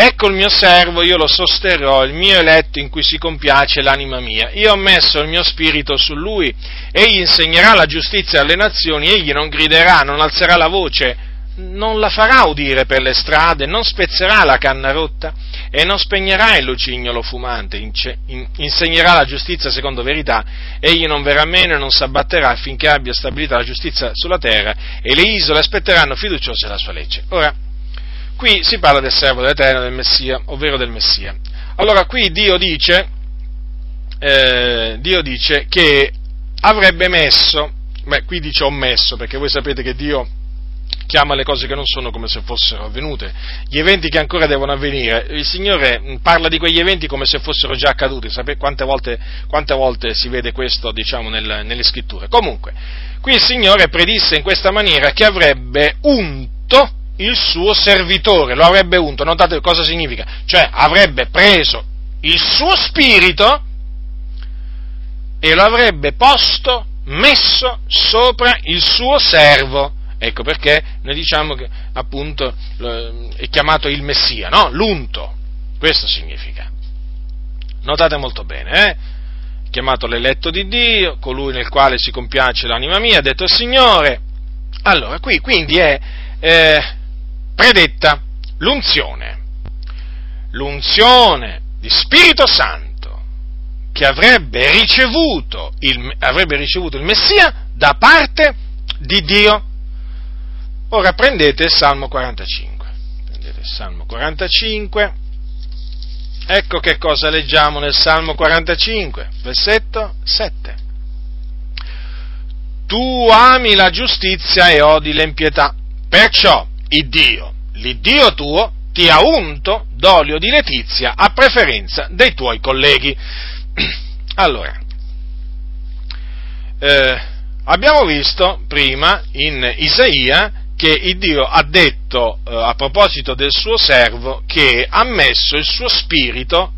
Ecco il mio servo, io lo sosterrò, il mio eletto in cui si compiace l'anima mia. Io ho messo il mio spirito su lui, egli insegnerà la giustizia alle nazioni, egli non griderà, non alzerà la voce, non la farà udire per le strade, non spezzerà la canna rotta e non spegnerà il lucignolo fumante, insegnerà la giustizia secondo verità, egli non verrà meno e non si abbatterà finché abbia stabilita la giustizia sulla terra e le isole aspetteranno fiduciose la sua legge. Ora, qui si parla del servo dell'Eterno, del Messia, ovvero del Messia. Allora, qui Dio dice, eh, Dio dice che avrebbe messo, beh, qui dice ho messo, perché voi sapete che Dio chiama le cose che non sono come se fossero avvenute, gli eventi che ancora devono avvenire. Il Signore parla di quegli eventi come se fossero già accaduti, sapete quante volte, quante volte si vede questo diciamo, nel, nelle scritture. Comunque, qui il Signore predisse in questa maniera che avrebbe unto il suo servitore, lo avrebbe unto, notate cosa significa? Cioè avrebbe preso il suo spirito e lo avrebbe posto, messo sopra il suo servo. Ecco perché noi diciamo che appunto è chiamato il Messia, no? L'unto. Questo significa. Notate molto bene, eh? Chiamato l'eletto di Dio, colui nel quale si compiace l'anima mia, ha detto il Signore. Allora, qui quindi è eh, predetta l'unzione. L'unzione di Spirito Santo che avrebbe ricevuto il, avrebbe ricevuto il Messia da parte di Dio. Ora prendete il Salmo 45. Prendete il Salmo 45. Ecco che cosa leggiamo nel Salmo 45, versetto 7. Tu ami la giustizia e odi l'empietà, perciò il Dio, l'Iddio tuo, ti ha unto d'olio di letizia a preferenza dei tuoi colleghi. Allora, eh, abbiamo visto prima in Isaia che il Dio ha detto eh, a proposito del suo servo che ha messo il suo spirito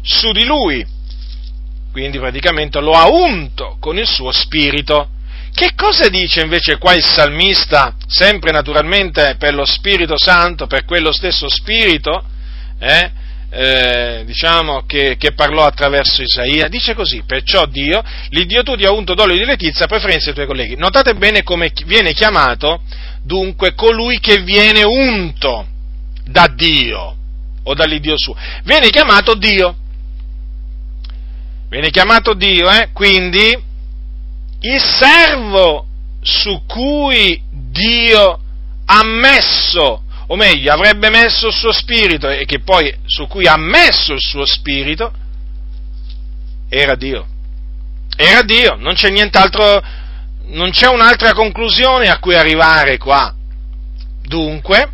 su di lui, quindi praticamente lo ha unto con il suo spirito. Che cosa dice invece qua il salmista, sempre naturalmente per lo Spirito Santo, per quello stesso Spirito, eh, eh, diciamo che, che, parlò attraverso Isaia, dice così, perciò Dio, l'Iddio tu ti ha unto d'olio di letizia a preferenza dei tuoi colleghi. Notate bene come viene chiamato dunque colui che viene unto da Dio o dall'Iddio suo. Viene chiamato Dio. Viene chiamato Dio, eh? Quindi il servo su cui Dio ha messo, o meglio, avrebbe messo il suo spirito e che poi su cui ha messo il suo spirito, era Dio. Era Dio, non c'è nient'altro, non c'è un'altra conclusione a cui arrivare qua. Dunque,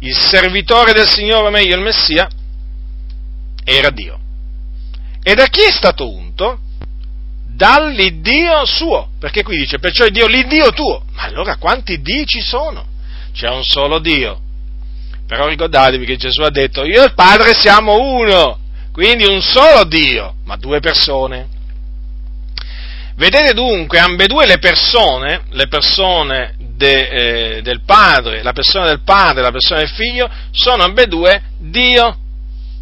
il servitore del Signore, o meglio il Messia, era Dio. E da chi è stato unto? dall'Iddio suo, perché qui dice perciò è Dio l'Iddio tuo, ma allora quanti Dio ci sono? C'è un solo Dio, però ricordatevi che Gesù ha detto io e il Padre siamo uno, quindi un solo Dio, ma due persone. Vedete dunque, ambedue le persone, le persone de, eh, del Padre, la persona del Padre e la persona del Figlio, sono ambedue Dio.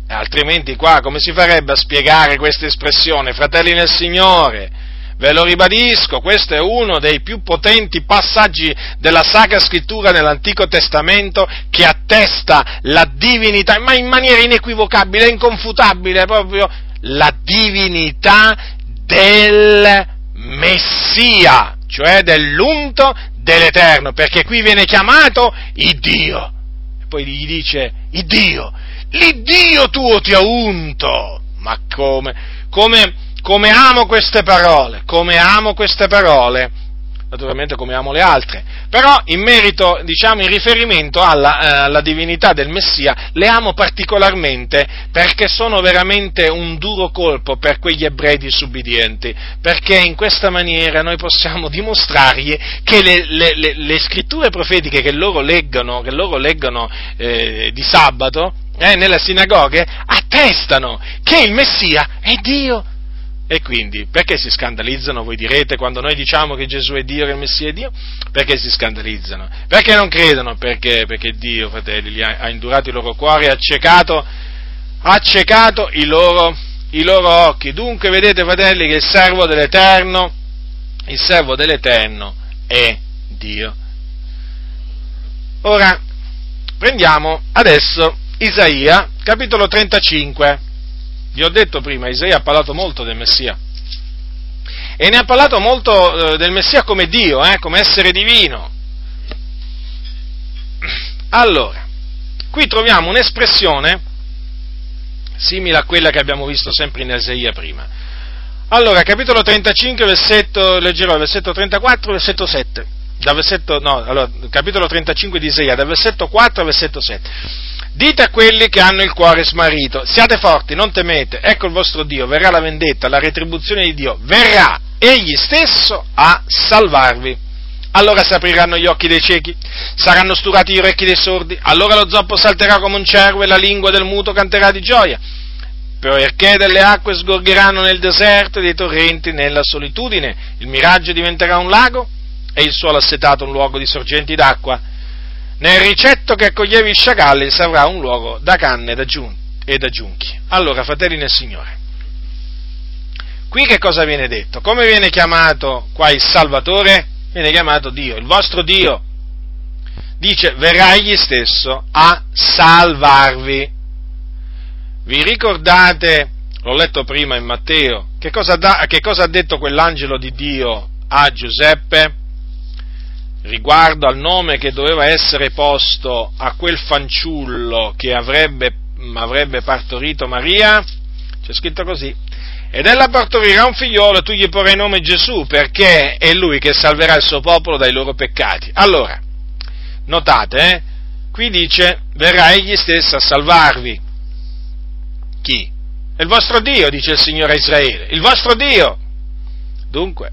Altrimenti qua come si farebbe a spiegare questa espressione, fratelli nel Signore? Ve lo ribadisco, questo è uno dei più potenti passaggi della Sacra Scrittura nell'Antico Testamento che attesta la divinità, ma in maniera inequivocabile, inconfutabile, proprio la divinità del Messia, cioè dell'unto dell'Eterno, perché qui viene chiamato il Dio. E poi gli dice, il Dio, l'Iddio tuo ti ha unto. Ma come? Come, come amo queste parole, come amo queste parole naturalmente come amo le altre, però in merito, diciamo, in riferimento alla, eh, alla, divinità del Messia, le amo particolarmente perché sono veramente un duro colpo per quegli ebrei disubbidienti, perché in questa maniera noi possiamo dimostrargli che le, le, le, le scritture profetiche che loro leggono, che loro leggono eh, di sabato, eh, nelle sinagoghe, attestano che il Messia è Dio E quindi, perché si scandalizzano, voi direte, quando noi diciamo che Gesù è Dio, che il Messia è Dio? Perché si scandalizzano? Perché non credono? Perché, perché Dio, fratelli, li ha, ha indurato i loro cuori, ha accecato, ha accecato i loro, i loro occhi. Dunque, vedete, fratelli, che il servo dell'Eterno, il servo dell'Eterno è Dio. Ora, prendiamo adesso Isaia, capitolo 35. Vi ho detto prima, Isaia ha parlato molto del Messia. E ne ha parlato molto eh, del Messia come Dio, eh, come essere divino. Allora, qui troviamo un'espressione simile a quella che abbiamo visto sempre in Isaia prima. Allora, capitolo 35, versetto, leggerò versetto 34, versetto 7. Dal versetto, no, allora, capitolo 35 di Isaia, dal versetto 4 al versetto 7. Dite a quelli che hanno il cuore smarrito, siate forti, non temete, ecco il vostro Dio, verrà la vendetta, la retribuzione di Dio, verrà egli stesso a salvarvi. Allora si apriranno gli occhi dei ciechi, saranno sturati gli orecchi dei sordi, allora lo zoppo salterà come un cervo e la lingua del muto canterà di gioia, perché delle acque sgorgeranno nel deserto e dei torrenti nella solitudine, il miraggio diventerà un lago e il suolo assetato un luogo di sorgenti d'acqua nel ricetto che accoglieva i sciacalli saprà un luogo da canne e da giunchi. Allora, fratelli nel Signore, qui che cosa viene detto? Come viene chiamato qua il Salvatore? Viene chiamato Dio, il vostro Dio. Dice, verrà egli stesso a salvarvi. Vi ricordate, l'ho letto prima in Matteo, che cosa, da, che cosa ha detto quell'angelo di Dio a Giuseppe? Riguardo al nome che doveva essere posto a quel fanciullo che avrebbe, avrebbe partorito Maria, c'è scritto così, ed ella partorirà un figliolo tu gli porrai nome Gesù perché è lui che salverà il suo popolo dai loro peccati. Allora, notate, eh, qui dice verrà egli stesso a salvarvi. Chi? Il vostro Dio, dice il Signore Israele, il vostro Dio. Dunque,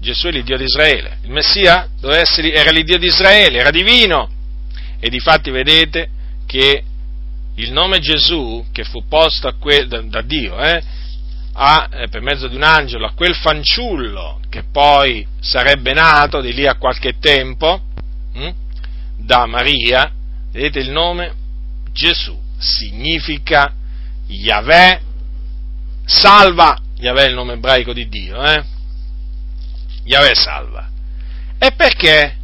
Gesù è l'Iddio di Israele, il Messia essere, era l'Iddio di Israele, era divino. E difatti vedete che il nome Gesù, che fu posto quel, da, da, Dio, eh, a, eh, per mezzo di un angelo, a quel fanciullo che poi sarebbe nato di lì a qualche tempo, hm, da Maria, vedete il nome? Gesù. Significa Yahweh. Salva, Yahweh è il nome ebraico di Dio, eh? Yahweh salva. E perché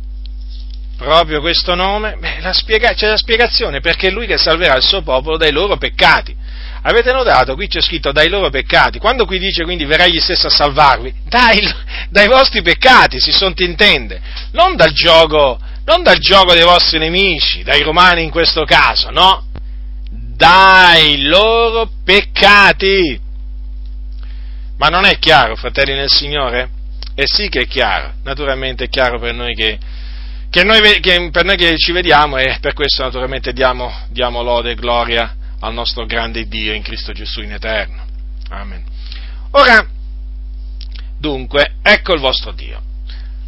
proprio questo nome? Beh, spiega- c'è la spiegazione, perché è lui che salverà il suo popolo dai loro peccati. Avete notato? Qui c'è scritto dai loro peccati. Quando qui dice quindi verrà egli stesso a salvarvi, dai, dai vostri peccati si sottintende, non dal gioco, non dal gioco dei vostri nemici, dai romani in questo caso, no? Dai loro peccati. Ma non è chiaro, fratelli nel Signore? E sì che è chiaro, naturalmente è chiaro per noi che, che, noi, che per noi che ci vediamo e per questo naturalmente diamo, diamo lode e gloria al nostro grande Dio in Cristo Gesù in eterno. Amen. Ora, dunque, ecco il vostro Dio.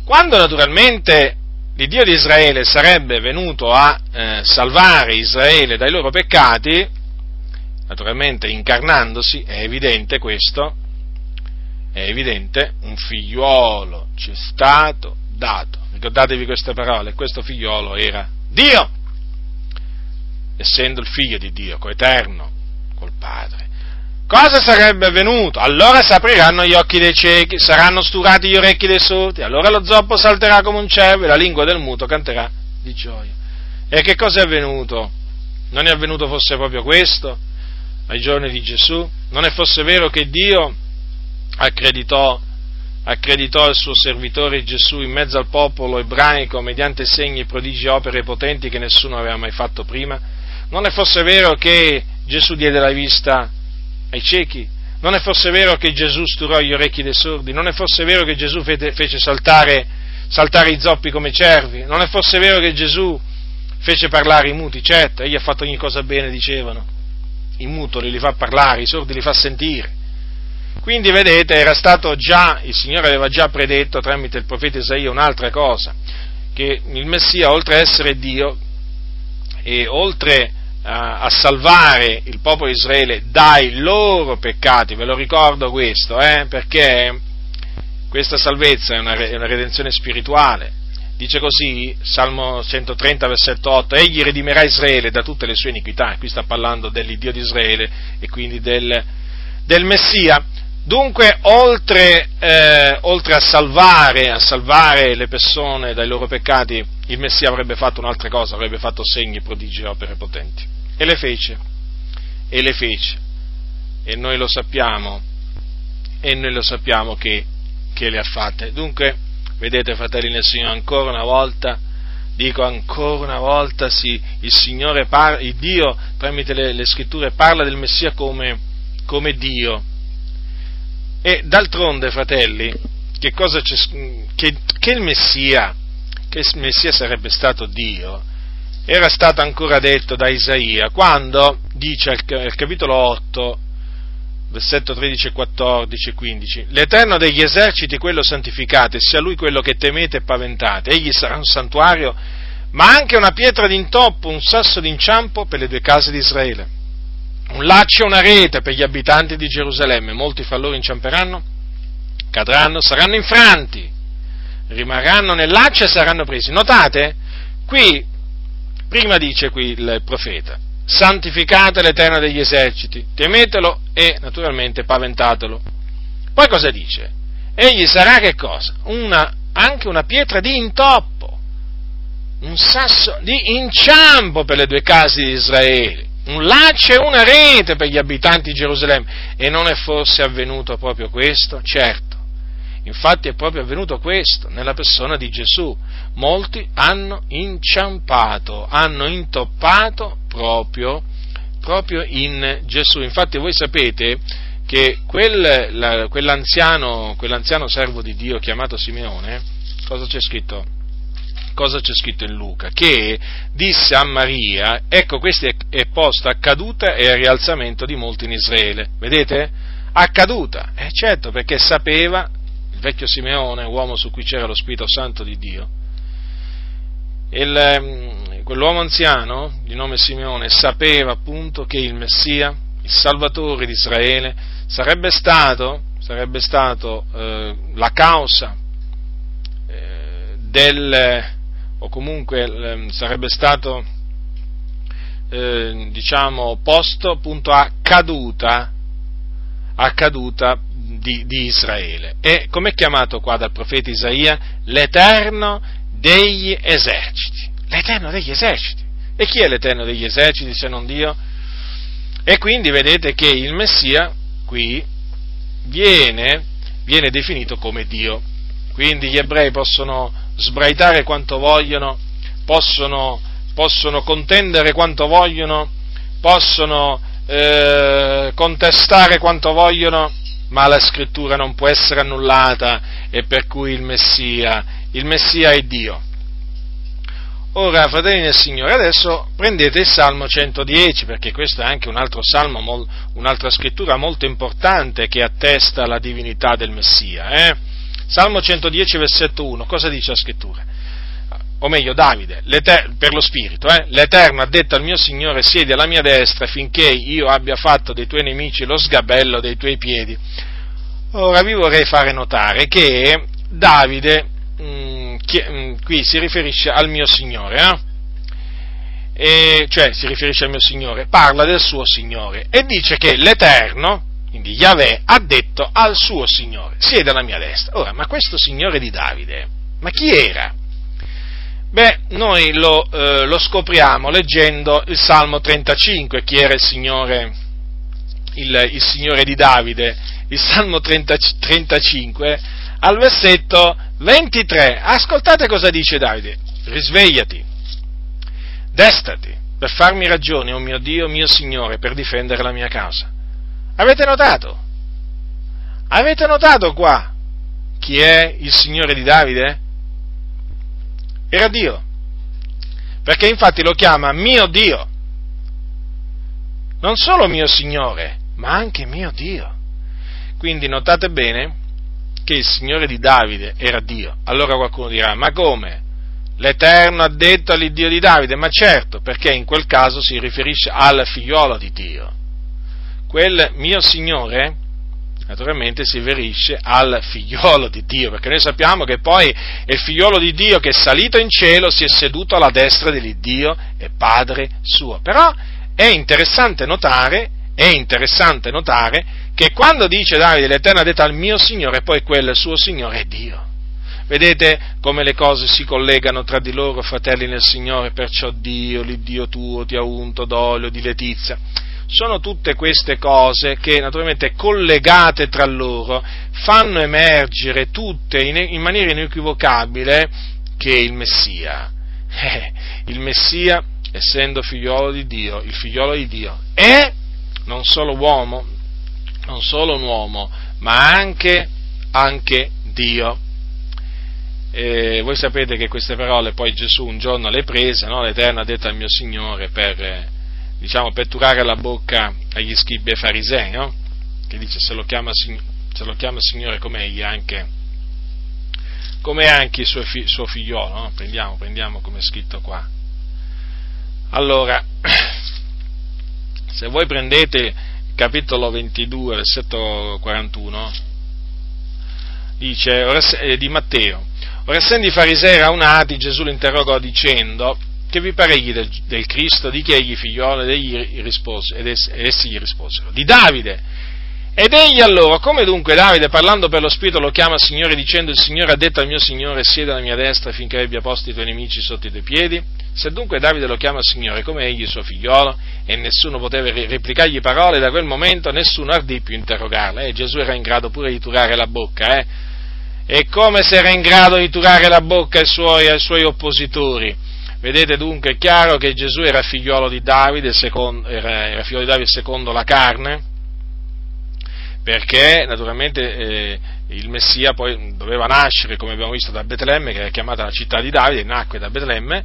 Quando naturalmente l'Iddio di Israele sarebbe venuto a eh, salvare Israele dai loro peccati, naturalmente incarnandosi, è evidente questo, è evidente, un figliuolo ci è stato dato. Ricordatevi queste parole, questo figliuolo era Dio, essendo il figlio di Dio, coeterno col Padre. Cosa sarebbe avvenuto? Allora si apriranno gli occhi dei ciechi, saranno sturati gli orecchi dei sordi, allora lo zoppo salterà come un cervo e la lingua del muto canterà di gioia. E che cosa è avvenuto? Non è avvenuto forse proprio questo ai giorni di Gesù? Non è fosse vero che Dio accreditò, accreditò il suo servitore Gesù in mezzo al popolo ebraico mediante segni, prodigi opere potenti che nessuno aveva mai fatto prima? Non è forse vero che Gesù diede la vista ai ciechi? Non è forse vero che Gesù sturò gli orecchi dei sordi? Non è forse vero che Gesù fece saltare, saltare i zoppi come cervi? Non è forse vero che Gesù fece parlare i muti? Certo, egli ha fatto ogni cosa bene, dicevano. I mutoli li fa parlare, i sordi li fa sentire. Quindi vedete, era stato già, il Signore aveva già predetto tramite il profeta Isaia un'altra cosa, che il Messia, oltre a essere Dio, e oltre a, a, salvare il popolo di Israele dai loro peccati, ve lo ricordo questo, eh, perché questa salvezza è una, è una redenzione spirituale, dice così, Salmo 130, versetto 8, egli redimerà Israele da tutte le sue iniquità, qui sta parlando dell'Iddio di Israele e quindi del, del Messia. Dunque, oltre, eh, oltre a, salvare, a salvare le persone dai loro peccati, il Messia avrebbe fatto un'altra cosa, avrebbe fatto segni, prodigi e opere potenti. E le fece, e le fece. E noi lo sappiamo, e noi lo sappiamo che, che le ha fatte. Dunque, Vedete, fratelli nel Signore, ancora una volta, dico ancora una volta, sì, il Signore, par- il Dio, tramite le, le, scritture, parla del Messia come, come Dio. E d'altronde, fratelli, che, c'è, che, che il Messia, che il Messia sarebbe stato Dio, era stato ancora detto da Isaia, quando dice al capitolo 8, versetto 13, 14 e 15. L'Eterno degli eserciti, quello santificate, sia Lui quello che temete e paventate. Egli sarà un santuario, ma anche una pietra d'intoppo, un sasso d'inciampo per le due case di Israele. Un laccio e una rete per gli abitanti di Gerusalemme. Molti fra loro inciamperanno, cadranno, saranno infranti, rimarranno nel laccio e saranno presi. Notate? Qui, prima dice qui il profeta, santificate l'Eterno degli eserciti, temetelo e naturalmente paventatelo. Poi cosa dice? Egli sarà che cosa? Una, anche una pietra di intoppo, un sasso di inciampo per le due case di Israele, un laccio e una rete per gli abitanti di Gerusalemme. E non è forse avvenuto proprio questo? Certo. Infatti è proprio avvenuto questo nella persona di Gesù. Molti hanno inciampato, hanno intoppato proprio, proprio in Gesù. Infatti voi sapete che quel, la, quell'anziano, quell'anziano servo di Dio chiamato Simeone, cosa c'è scritto? Cosa c'è scritto in Luca? Che disse a Maria, ecco questa è posta accaduta e il rialzamento di molti in Israele. Vedete? Accaduta, eh certo, perché sapeva il vecchio Simeone, uomo su cui c'era lo Spirito Santo di Dio, il, ehm, quell'uomo anziano di nome Simeone sapeva appunto che il Messia, il Salvatore di Israele, sarebbe stato, sarebbe stato eh, la causa eh, del, o comunque eh, sarebbe stato, eh, diciamo, posto appunto a caduta, a caduta di, di Israele. E com'è chiamato qua dal profeta Isaia? L'Eterno degli eserciti. L'Eterno degli eserciti. E chi è l'Eterno degli eserciti se non Dio? E quindi vedete che il Messia qui viene, viene definito come Dio. Quindi gli ebrei possono sbraitare quanto vogliono, possono, possono contendere quanto vogliono, possono eh, contestare quanto vogliono, ma la scrittura non può essere annullata e per cui il Messia, il Messia è Dio. Ora, fratelli del Signore, adesso prendete il Salmo 110, perché questo è anche un altro salmo, un'altra scrittura molto importante che attesta la divinità del Messia. Eh? Salmo 110, versetto 1, cosa dice la scrittura? o meglio Davide, per lo Spirito, eh? l'Eterno ha detto al mio Signore siedi alla mia destra finché io abbia fatto dei tuoi nemici lo sgabello dei tuoi piedi. Ora vi vorrei fare notare che Davide mh, mm, chi, mh, mm, qui si riferisce al mio Signore, eh? e, cioè si riferisce al mio Signore, parla del suo Signore e dice che l'Eterno, quindi Yahweh, ha detto al suo Signore, siede alla mia destra. Ora, ma questo Signore di Davide, ma chi era? Beh, noi lo, eh, lo, scopriamo leggendo il Salmo 35, chi era il Signore, il, il Signore di Davide, il Salmo 30, 35, al versetto 23. Ascoltate cosa dice Davide, risvegliati, destati per farmi ragione, oh mio Dio, mio Signore, per difendere la mia causa. Avete notato? Avete notato qua chi è il Signore di Davide? Era Dio. Perché infatti lo chiama mio Dio. Non solo mio Signore, ma anche mio Dio. Quindi notate bene che il Signore di Davide era Dio. Allora qualcuno dirà, ma come? l'Eterno ha detto all'Iddio di Davide, ma certo, perché in quel caso si riferisce al figliolo di Dio. Quel mio Signore, naturalmente si riferisce al figliolo di Dio, perché noi sappiamo che poi è il figliolo di Dio che è salito in cielo, si è seduto alla destra dell'Iddio e Padre suo. Però è interessante notare, è interessante notare che quando dice Davide l'Eterno ha detto al mio Signore, poi quel suo Signore è Dio. Vedete come le cose si collegano tra di loro, fratelli nel Signore, perciò Dio, l'Iddio tuo, ti ha unto d'olio, di letizia sono tutte queste cose che naturalmente collegate tra loro fanno emergere tutte in, in maniera inequivocabile che il Messia, eh, il Messia essendo figliolo di Dio, il figliolo di Dio è non solo uomo, non solo un uomo, ma anche, anche Dio. E voi sapete che queste parole poi Gesù un giorno le prese, no? l'Eterno ha detto al mio Signore per diciamo, per turare la bocca agli scribi e farisei, no? Che dice se lo chiama, se lo chiama Signore come egli anche, come anche il suo, fi, suo figliolo, no? Prendiamo, prendiamo come è scritto qua. Allora, se voi prendete il capitolo 22, versetto 41, dice, eh, di Matteo, ora essendo i farisei raunati, Gesù li interrogò dicendo, che vi paregli del, del Cristo, di chi egli figliolo, ed, egli rispose, ed essi gli risposero, di Davide. Ed egli allora, come dunque Davide, parlando per lo Spirito, lo chiama Signore, dicendo, il Signore ha detto al mio Signore, siede alla mia destra finché abbia posto i tuoi nemici sotto i tuoi piedi? Se dunque Davide lo chiama Signore, come egli suo figliolo, e nessuno poteva replicargli parole, da quel momento nessuno ardì più interrogarla. Eh, Gesù era in grado pure di turare la bocca, eh? E come se era in grado di turare la bocca ai suoi, ai suoi oppositori Vedete dunque, è chiaro che Gesù era figliolo di Davide, secondo, era, era figlio di Davide secondo la carne, perché naturalmente eh, il Messia poi doveva nascere, come abbiamo visto, da Betlemme, che è chiamata la città di Davide, nacque da Betlemme,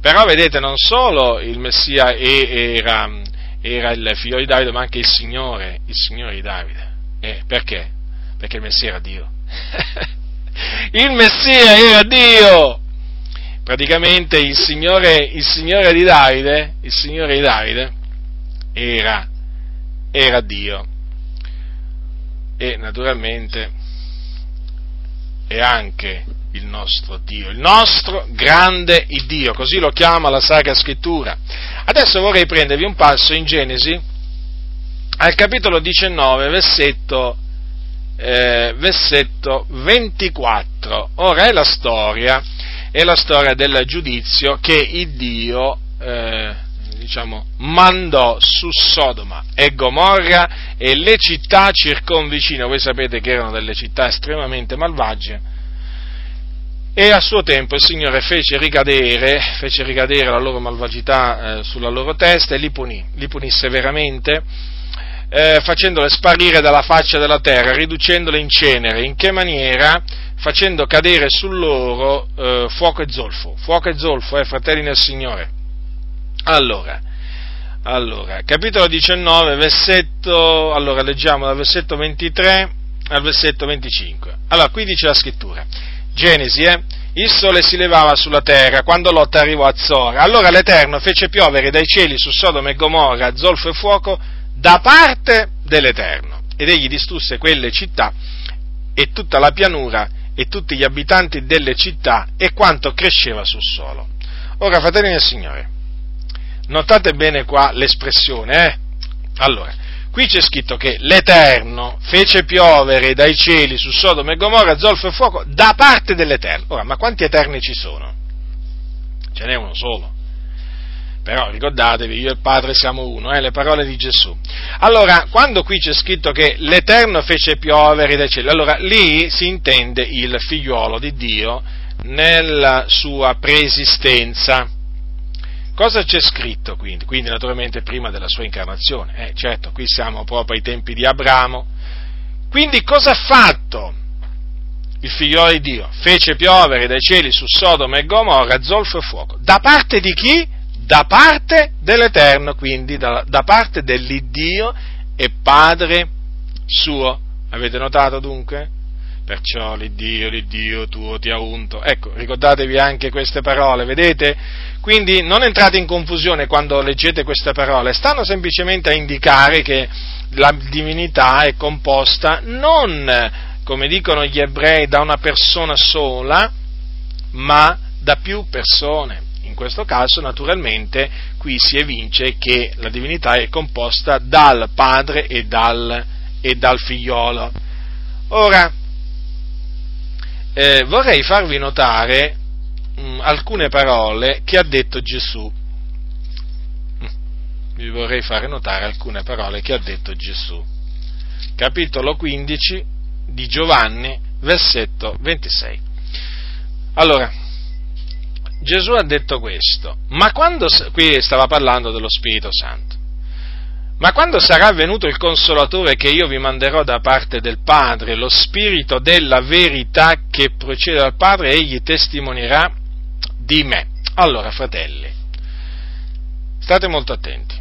però vedete non solo il Messia era, era il figlio di Davide, ma anche il Signore, il Signore di Davide. Eh, perché? Perché il Messia era Dio. il Messia era Dio! Praticamente il Signore, il Signore di Davide, il Signore di Davide era, era Dio. E naturalmente è anche il nostro Dio, il nostro grande Dio, così lo chiama la Sacra Scrittura. Adesso vorrei prendervi un passo in Genesi, al capitolo 19, versetto, eh, versetto 24. Ora è la storia è la storia del giudizio che il Dio eh, diciamo, mandò su Sodoma e Gomorra e le città circonvicine. Voi sapete che erano delle città estremamente malvagie. E a suo tempo il Signore fece ricadere, fece ricadere la loro malvagità eh, sulla loro testa e li punì, li punì severamente, eh, facendole sparire dalla faccia della terra, riducendole in cenere. In che maniera? facendo cadere su loro eh, fuoco e zolfo. Fuoco e zolfo, eh, fratelli nel Signore. Allora, allora, capitolo 19, versetto, allora leggiamo dal versetto 23 al versetto 25. Allora, qui dice la scrittura, Genesi, eh, il sole si levava sulla terra quando Lot arrivò a Zora. Allora l'Eterno fece piovere dai cieli su Sodoma e Gomorra zolfo e fuoco da parte dell'Eterno. Ed egli distrusse quelle città e tutta la pianura e tutti gli abitanti delle città e quanto cresceva sul suolo. Ora, fratelli del Signore, notate bene qua l'espressione, eh? Allora, qui c'è scritto che l'Eterno fece piovere dai cieli su Sodoma e Gomorra zolfo e fuoco da parte dell'Eterno. Ora, ma quanti Eterni ci sono? Ce n'è uno solo. Però ricordatevi, io e il Padre siamo uno, eh, le parole di Gesù. Allora, quando qui c'è scritto che l'Eterno fece piovere dai cieli, allora lì si intende il figliuolo di Dio nella sua preesistenza. Cosa c'è scritto quindi? Quindi naturalmente prima della sua incarnazione. Eh, certo, qui siamo proprio ai tempi di Abramo. Quindi cosa ha fatto il figliolo di Dio? Fece piovere dai cieli su Sodoma e Gomorra zolfo e fuoco. Da parte di chi? Da parte dell'Eterno, quindi da, da parte dell'Iddio e Padre suo. Avete notato dunque? perciò l'Iddio, l'Iddio tuo ti ha unto. Ecco, ricordatevi anche queste parole, vedete? Quindi non entrate in confusione quando leggete queste parole, stanno semplicemente a indicare che la divinità è composta non, come dicono gli ebrei, da una persona sola, ma da più persone. Questo caso, naturalmente, qui si evince che la divinità è composta dal Padre e dal, e dal Figliolo. Ora, eh, vorrei farvi notare mh, mm, alcune parole che ha detto Gesù. Vi vorrei fare notare alcune parole che ha detto Gesù. Capitolo 15 di Giovanni, versetto 26. Allora, Gesù ha detto questo, ma quando, qui stava parlando dello Spirito Santo, ma quando sarà venuto il consolatore che io vi manderò da parte del Padre, lo Spirito della verità che procede dal Padre, egli testimonierà di me. Allora, fratelli, state molto attenti.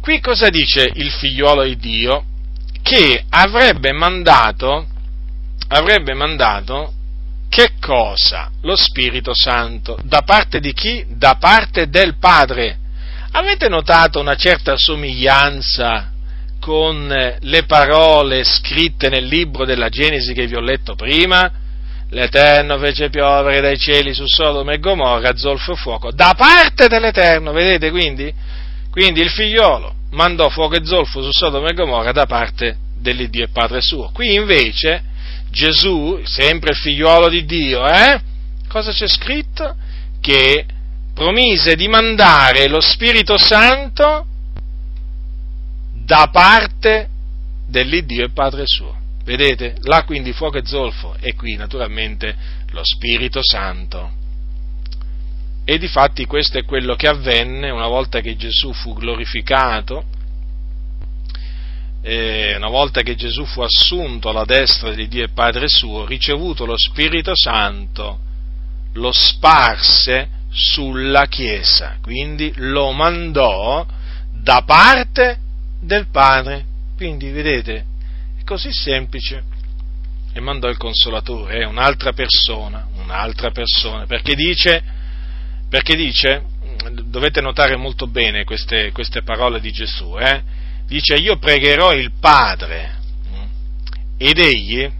Qui cosa dice il figliuolo di Dio? Che avrebbe mandato, avrebbe mandato che cosa? Lo Spirito Santo. Da parte di chi? Da parte del Padre. Avete notato una certa somiglianza con le parole scritte nel libro della Genesi che vi ho letto prima? L'Eterno fece piovere dai cieli su Sodoma e Gomorra zolfo e fuoco, da parte dell'Eterno, vedete quindi? Quindi il figliolo mandò fuoco e zolfo su Sodoma e Gomorra da parte dell'Iddio e Padre suo. Qui invece Gesù, sempre il figliuolo di Dio, eh? Cosa c'è scritto? Che promise di mandare lo Spirito Santo da parte dell'Iddio e Padre suo. Vedete? Là quindi fuoco e zolfo e qui naturalmente lo Spirito Santo. E difatti questo è quello che avvenne una volta che Gesù fu glorificato, una volta che Gesù fu assunto alla destra di Dio e Padre suo, ricevuto lo Spirito Santo, lo sparse sulla Chiesa, quindi lo mandò da parte del Padre. Quindi vedete, è così semplice. E mandò il consolatore, è un'altra persona, un'altra persona, perché dice, perché dice dovete notare molto bene queste, queste parole di Gesù, eh? Dice io pregherò il Padre ed egli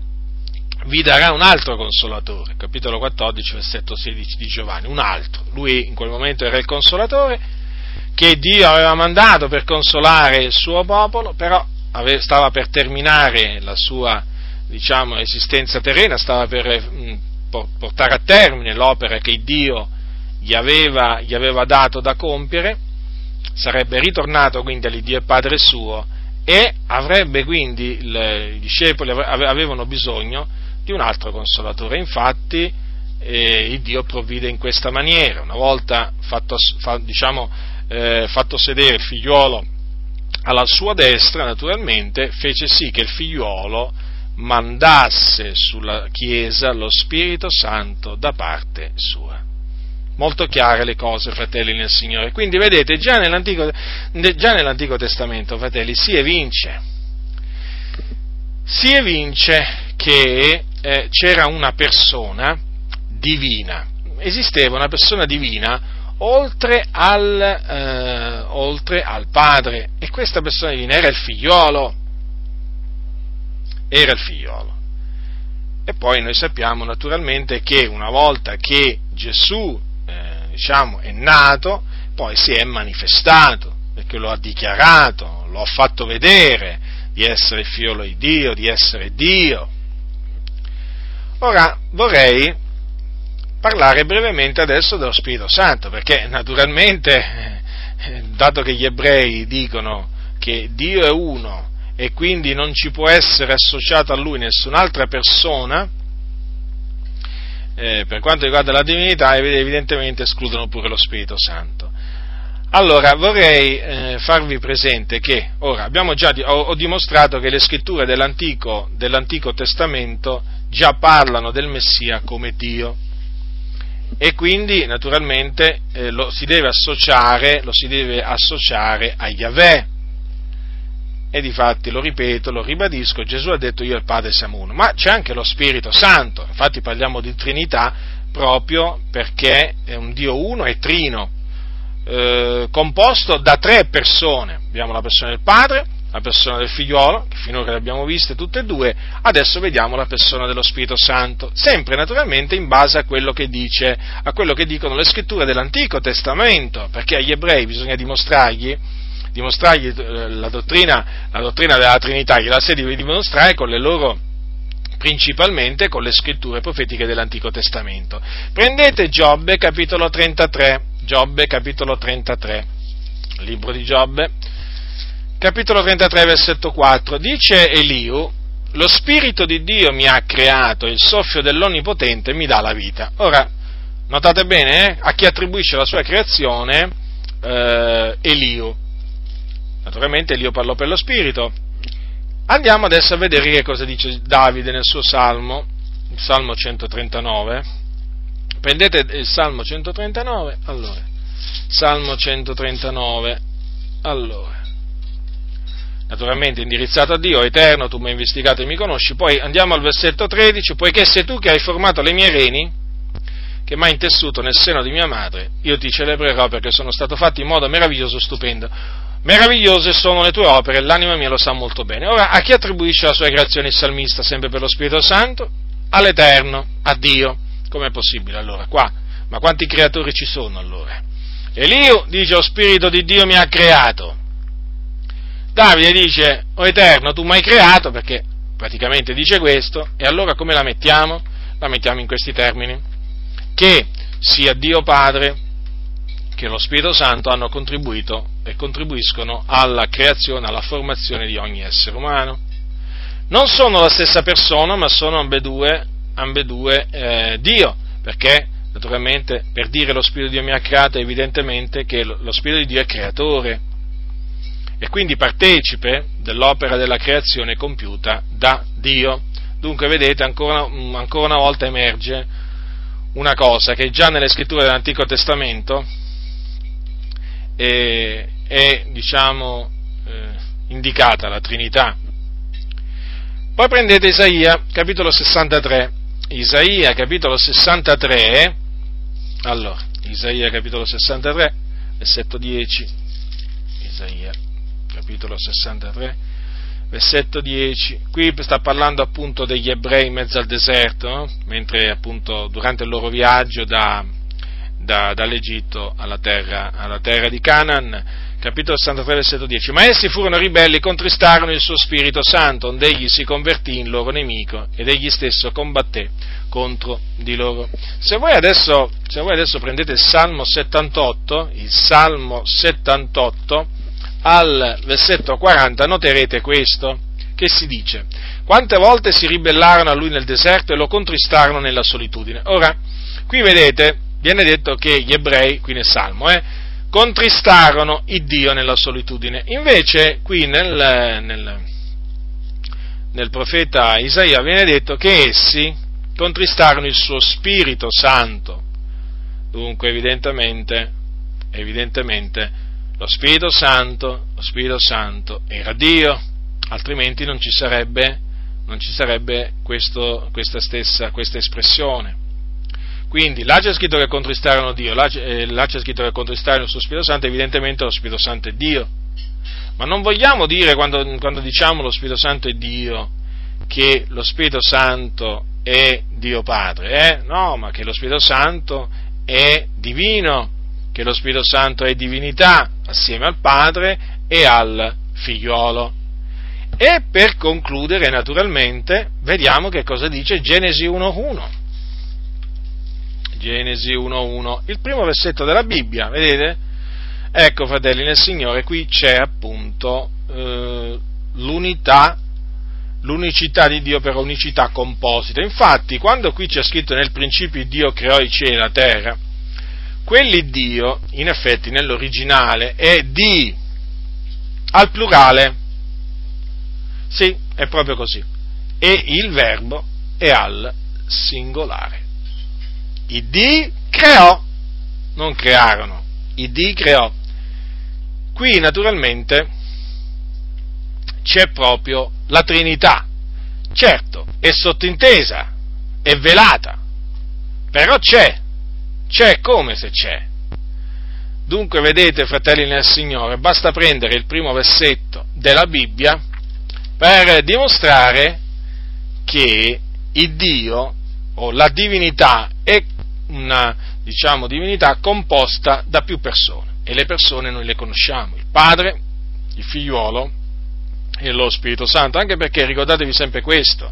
vi darà un altro consolatore, capitolo 14, versetto 16 di Giovanni, un altro. Lui in quel momento era il consolatore che Dio aveva mandato per consolare il suo popolo, però stava per terminare la sua diciamo, esistenza terrena, stava per mm, portare a termine l'opera che Dio gli aveva, gli aveva dato da compiere, sarebbe ritornato quindi all'Iddio e Padre suo e avrebbe quindi, i discepoli avevano bisogno di un altro consolatore. Infatti, eh, il Dio provvide in questa maniera. Una volta fatto, fa, diciamo, eh, fatto sedere il figliuolo alla sua destra, naturalmente, fece sì che il figliuolo mandasse sulla Chiesa lo Spirito Santo da parte sua. Molto chiare le cose, fratelli nel Signore. Quindi vedete, già nell'Antico, già nell'Antico Testamento, fratelli, si evince, si evince che eh, c'era una persona divina, esisteva una persona divina oltre al, eh, oltre al Padre e questa persona divina era il figliolo, era il figliolo. E poi noi sappiamo naturalmente che una volta che Gesù diciamo, è nato, poi si è manifestato, perché lo ha dichiarato, lo ha fatto vedere di essere il figliolo di Dio, di essere Dio. Ora vorrei parlare brevemente adesso dello Spirito Santo, perché naturalmente, dato che gli ebrei dicono che Dio è uno e quindi non ci può essere associato a lui nessun'altra persona, eh, per quanto riguarda la divinità, evidentemente escludono pure lo Spirito Santo. Allora, vorrei eh, farvi presente che, ora, già, ho, ho dimostrato che le scritture dell'Antico, dell'Antico Testamento già parlano del Messia come Dio e quindi naturalmente eh, lo, si associare, lo si deve associare a Yahweh. E difatti lo ripeto, lo ribadisco, Gesù ha detto io e il Padre siamo uno, ma c'è anche lo Spirito Santo, infatti parliamo di Trinità proprio perché è un Dio uno e trino, eh, composto da tre persone, abbiamo la persona del Padre, la persona del figliuolo, che finora le abbiamo viste tutte e due, adesso vediamo la persona dello Spirito Santo, sempre naturalmente in base a quello che dice, a quello che dicono le scritture dell'Antico Testamento, perché agli ebrei bisogna dimostrargli, dimostrargli eh, la, dottrina, la dottrina della Trinità, gliela si deve dimostrare con le loro principalmente con le scritture profetiche dell'Antico Testamento. Prendete Giobbe capitolo 33, Giobbe capitolo 33, libro di Giobbe, capitolo 33, versetto 4, dice Eliu, lo Spirito di Dio mi ha creato, il soffio dell'Onnipotente mi dà la vita. Ora, notate bene, eh, a chi attribuisce la sua creazione eh, Eliu. Naturalmente Eliu parlò per lo Spirito. Andiamo adesso a vedere che cosa dice Davide nel suo Salmo, il Salmo 139. Prendete il Salmo 139, allora, Salmo 139, allora naturalmente indirizzato a Dio, eterno, tu mi hai investigato e mi conosci. Poi andiamo al versetto 13, poiché sei tu che hai formato le mie reni, che mi hai intessuto nel seno di mia madre, io ti celebrerò perché sono stato fatto in modo meraviglioso, stupendo. Meravigliose sono le tue opere, l'anima mia lo sa molto bene. Ora, a chi attribuisce la sua creazione il salmista, sempre per lo Spirito Santo? All'Eterno, a Dio. Com'è possibile allora? Qua. Ma quanti creatori ci sono allora? Elio dice, lo Spirito di Dio mi ha creato. Davide dice, o oh Eterno, tu mi hai creato, perché praticamente dice questo, e allora come la mettiamo? La mettiamo in questi termini, che sia Dio Padre che lo Spirito Santo hanno contribuito e contribuiscono alla creazione, alla formazione di ogni essere umano. Non sono la stessa persona, ma sono ambedue, ambedue eh, Dio, perché naturalmente per dire lo Spirito di Dio mi ha creato, evidentemente che lo Spirito di Dio è creatore e quindi partecipe dell'opera della creazione compiuta da Dio. Dunque, vedete, ancora, ancora una volta emerge una cosa che già nelle scritture dell'Antico Testamento è, è diciamo, eh, indicata la Trinità. Poi prendete Isaia, capitolo 63. Isaia, capitolo 63. Allora, Isaia, capitolo 63, versetto 10. Isaia capitolo 63, versetto 10. Qui sta parlando appunto degli ebrei in mezzo al deserto, no? mentre appunto durante il loro viaggio da, da, dall'Egitto alla terra, alla terra di Canaan, capitolo 63, versetto 10. Ma essi furono ribelli, contristarono il suo Spirito Santo, onde egli si convertì in loro nemico ed egli stesso combatté contro di loro. Se voi adesso, se voi adesso prendete il Salmo 78, il Salmo 78, al versetto 40 noterete questo, che si dice, quante volte si ribellarono a lui nel deserto e lo contristarono nella solitudine. Ora, qui vedete, viene detto che gli ebrei, qui nel Salmo, eh, contristarono il Dio nella solitudine. Invece, qui nel, nel, nel profeta Isaia viene detto che essi contristarono il suo Spirito Santo. Dunque, evidentemente, evidentemente lo Spirito Santo, lo Spirito Santo era Dio, altrimenti non ci sarebbe, non ci sarebbe questo, questa stessa questa espressione. Quindi là c'è scritto che contristarono Dio, là, eh, là c'è scritto che contristarono il suo Spirito Santo, evidentemente lo Spirito Santo è Dio. Ma non vogliamo dire quando, quando diciamo lo Spirito Santo è Dio che lo Spirito Santo è Dio Padre, eh? no, ma che lo Spirito Santo è divino, che lo Spirito Santo è divinità assieme al Padre e al Figliolo. E per concludere, naturalmente, vediamo che cosa dice Genesi 1.1. Genesi 1.1, il primo versetto della Bibbia, vedete? Ecco, fratelli nel Signore, qui c'è appunto eh, l'unità, l'unicità di Dio per unicità composita. Infatti, quando qui c'è scritto nel principio Dio creò i cieli e la terra, quell'Iddio, in effetti, nell'originale è di al plurale. Sì, è proprio così. E il verbo è al singolare. Il di creò, non crearono, il di creò. Qui naturalmente c'è proprio la Trinità. Certo, è sottintesa, è velata, però c'è, c'è come se c'è. Dunque, vedete, fratelli nel Signore, basta prendere il primo versetto della Bibbia per dimostrare che il Dio o la divinità è una, diciamo, divinità composta da più persone e le persone noi le conosciamo, il Padre, il Figliuolo e lo Spirito Santo, anche perché ricordatevi sempre questo,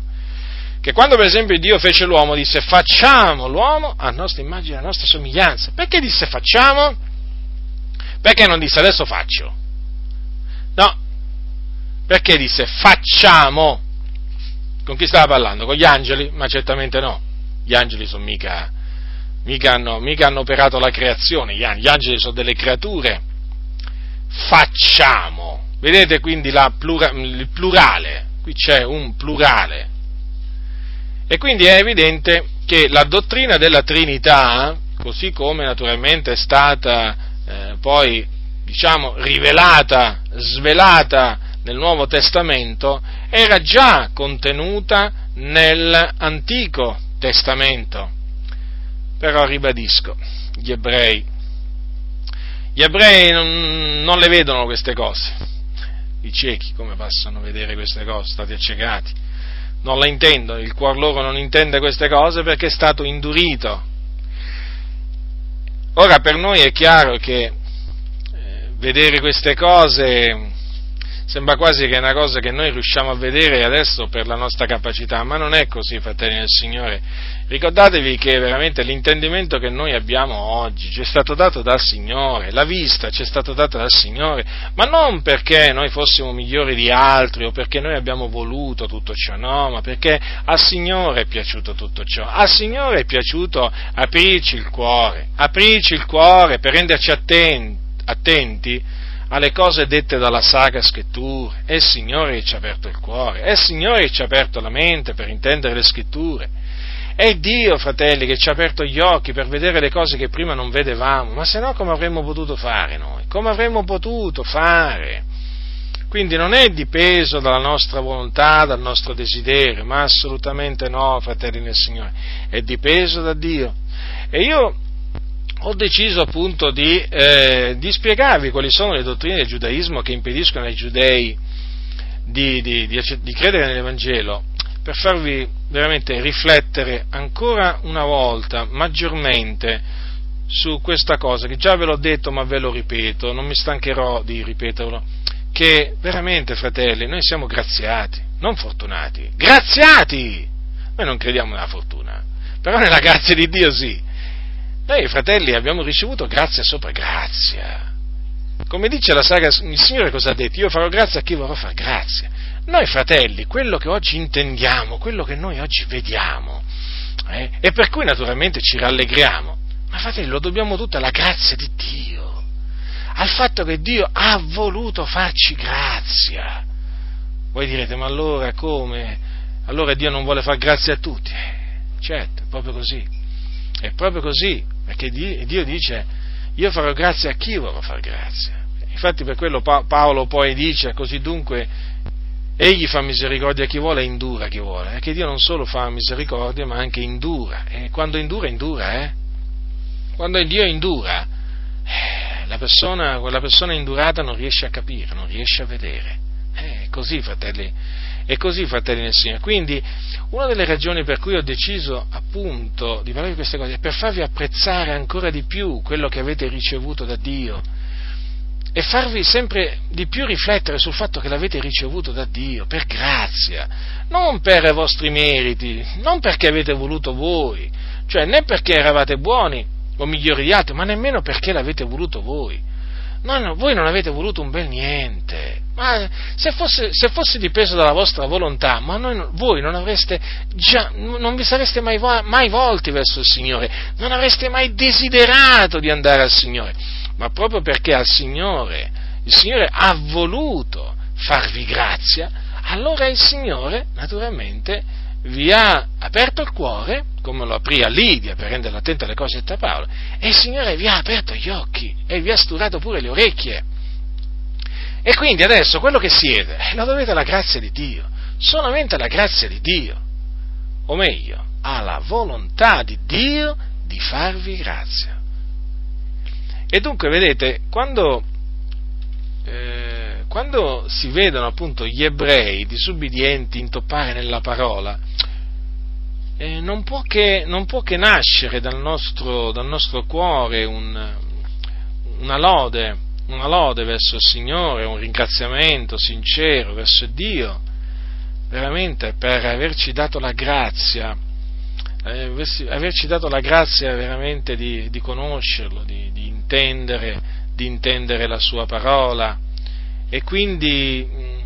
che quando per esempio Dio fece l'uomo disse facciamo l'uomo a nostra immagine, a nostra somiglianza, perché disse facciamo? Perché non disse adesso faccio? No, perché disse facciamo? Con chi stava parlando? Con gli angeli? Ma certamente no. Gli angeli sono mica, mica, hanno, mica hanno operato la creazione, gli angeli sono delle creature. Facciamo. Vedete quindi plura, il plurale, qui c'è un plurale. E quindi è evidente che la dottrina della Trinità, così come naturalmente è stata eh, poi, diciamo, rivelata, svelata nel Nuovo Testamento era già contenuta nell'Antico Testamento. Però ribadisco, gli ebrei, gli ebrei non, non le vedono queste cose. I ciechi come possono vedere queste cose, stati accecati? Non la intendono, il cuore loro non intende queste cose perché è stato indurito. Ora per noi è chiaro che eh, vedere queste cose sembra quasi che è una cosa che noi riusciamo a vedere adesso per la nostra capacità, ma non è così, fratelli del Signore. Ricordatevi che veramente l'intendimento che noi abbiamo oggi ci è stato dato dal Signore, la vista ci è stata data dal Signore, ma non perché noi fossimo migliori di altri o perché noi abbiamo voluto tutto ciò, no, ma perché al Signore è piaciuto tutto ciò. Al Signore è piaciuto aprirci il cuore, aprirci il cuore per renderci attenti, attenti alle cose dette dalla Sacra Scrittura, è il Signore che ci ha aperto il cuore, è il Signore che ci ha aperto la mente per intendere le Scritture, è Dio, fratelli, che ci ha aperto gli occhi per vedere le cose che prima non vedevamo, ma se no come avremmo potuto fare noi? Come avremmo potuto fare? Quindi non è dipeso dalla nostra volontà, dal nostro desiderio, ma assolutamente no, fratelli nel Signore, è dipeso da Dio. E io ho deciso appunto di, eh, di, spiegarvi quali sono le dottrine del giudaismo che impediscono ai giudei di, di, di, credere nell'Evangelo, per farvi veramente riflettere ancora una volta, maggiormente, su questa cosa, che già ve l'ho detto ma ve lo ripeto, non mi stancherò di ripeterlo, che veramente, fratelli, noi siamo graziati, non fortunati, graziati! Noi non crediamo nella fortuna, però nella grazia di Dio sì noi, fratelli, abbiamo ricevuto grazia sopra grazia. Come dice la saga, il Signore cosa ha detto? Io farò grazia a chi vorrà fare grazia. Noi, fratelli, quello che oggi intendiamo, quello che noi oggi vediamo, eh, e per cui naturalmente ci rallegriamo, ma fratelli, lo dobbiamo tutto alla grazia di Dio, al fatto che Dio ha voluto farci grazia. Voi direte, ma allora come? Allora Dio non vuole far grazia a tutti? Eh, certo, proprio così. È proprio così. Perché Dio dice, io farò grazia a chi vorrò fare grazia. Infatti per quello Paolo poi dice, così dunque, egli fa misericordia a chi vuole e indura a chi vuole. Perché Dio non solo fa misericordia, ma anche indura. E quando indura, indura, eh? Quando Dio indura, eh, la persona, quella persona indurata non riesce a capire, non riesce a vedere. Così, fratelli, è così, fratelli nel Signore. Quindi, una delle ragioni per cui ho deciso appunto di parlare di queste cose è per farvi apprezzare ancora di più quello che avete ricevuto da Dio e farvi sempre di più riflettere sul fatto che l'avete ricevuto da Dio per grazia, non per i vostri meriti, non perché avete voluto voi, cioè né perché eravate buoni o migliori di altri, ma nemmeno perché l'avete voluto voi. No, voi non avete voluto un bel niente, ma se fosse, se fosse dipeso dalla vostra volontà, ma noi, voi non avreste già, non vi sareste mai, mai volti verso il Signore, non avreste mai desiderato di andare al Signore, ma proprio perché al Signore, il Signore ha voluto farvi grazia, allora il Signore, naturalmente, vi ha aperto il cuore, come lo aprì a Lidia per renderla attenta alle cose dette a Paolo, e il Signore vi ha aperto gli occhi e vi ha sturato pure le orecchie. E quindi adesso quello che siete lo dovete alla grazia di Dio, solamente alla grazia di Dio, o meglio, alla volontà di Dio di farvi grazia. E dunque, vedete, quando, eh, quando si vedono appunto gli ebrei disubbidienti intoppare nella parola, eh, non, può che, non, può che, nascere dal nostro, dal nostro cuore un, una lode una lode verso il Signore, un ringraziamento sincero verso Dio, veramente per averci dato la grazia, eh, averci dato la grazia veramente di, di conoscerlo, di, di, intendere, di, intendere, la sua parola. E quindi mm,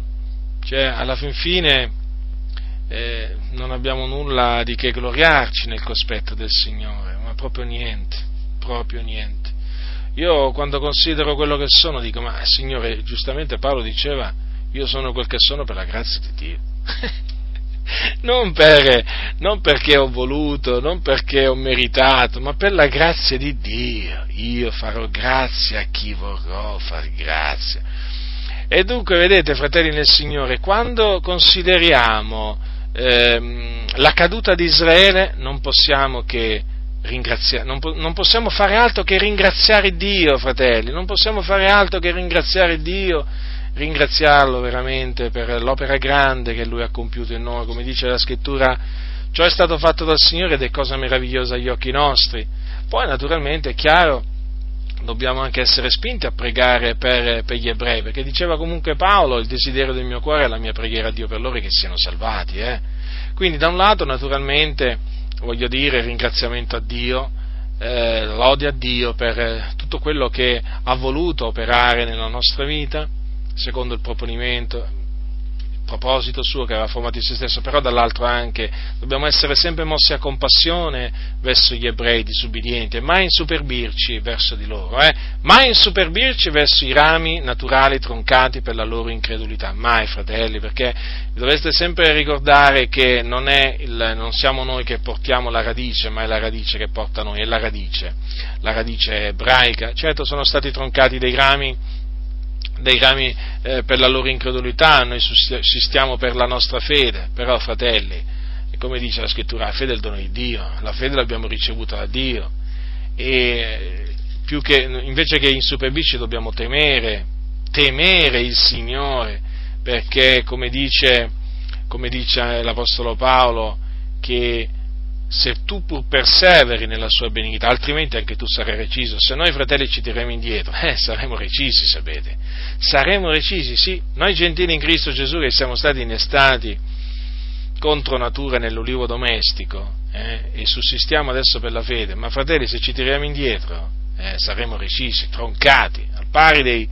cioè, alla fin fine eh, non abbiamo nulla di che gloriarci nel cospetto del Signore, ma proprio niente, proprio niente. Io quando considero quello che sono dico, ma Signore, giustamente Paolo diceva, io sono quel che sono per la grazia di Dio. non, per, non perché ho voluto, non perché ho meritato, ma per la grazia di Dio. Io farò grazia a chi vorrò far grazia. E dunque, vedete, fratelli nel Signore, quando consideriamo ehm, la caduta di Israele, non possiamo che non, non, possiamo fare altro che ringraziare Dio, fratelli, non possiamo fare altro che ringraziare Dio, ringraziarlo veramente per l'opera grande che Lui ha compiuto in noi, come dice la scrittura, ciò è stato fatto dal Signore ed è cosa meravigliosa agli occhi nostri. Poi naturalmente è chiaro, dobbiamo anche essere spinti a pregare per, per, gli ebrei, perché diceva comunque Paolo, il desiderio del mio cuore è la mia preghiera a Dio per loro che siano salvati. Eh? Quindi da un lato naturalmente voglio dire, ringraziamento a Dio, eh, lode a Dio per eh, tutto quello che ha voluto operare nella nostra vita, secondo il proponimento, proposito suo che aveva formato in se stesso, però dall'altro anche dobbiamo essere sempre mossi a compassione verso gli ebrei disubbidienti e mai insuperbirci verso di loro, eh? mai insuperbirci verso i rami naturali troncati per la loro incredulità, mai fratelli, perché dovreste sempre ricordare che non, il, non siamo noi che portiamo la radice, ma è la radice che porta noi, è la radice, la radice ebraica, certo sono stati troncati dei rami dei rami eh, per la loro incredulità, noi sussistiamo per la nostra fede, però fratelli, come dice la scrittura, la fede è il dono di Dio, la fede l'abbiamo ricevuta da Dio. E che, invece che insuperbirci dobbiamo temere, temere il Signore, perché come dice, come dice l'Apostolo Paolo, che se tu pur perseveri nella sua benignità, altrimenti anche tu sarai reciso. Se noi fratelli ci tireremo indietro, eh, saremo recisi, sapete. Saremo recisi, sì. Noi gentili in Cristo Gesù che siamo stati innestati contro natura nell'olivo domestico eh, e sussistiamo adesso per la fede, ma fratelli se ci tiriamo indietro eh, saremo recisi, troncati, al pari dei,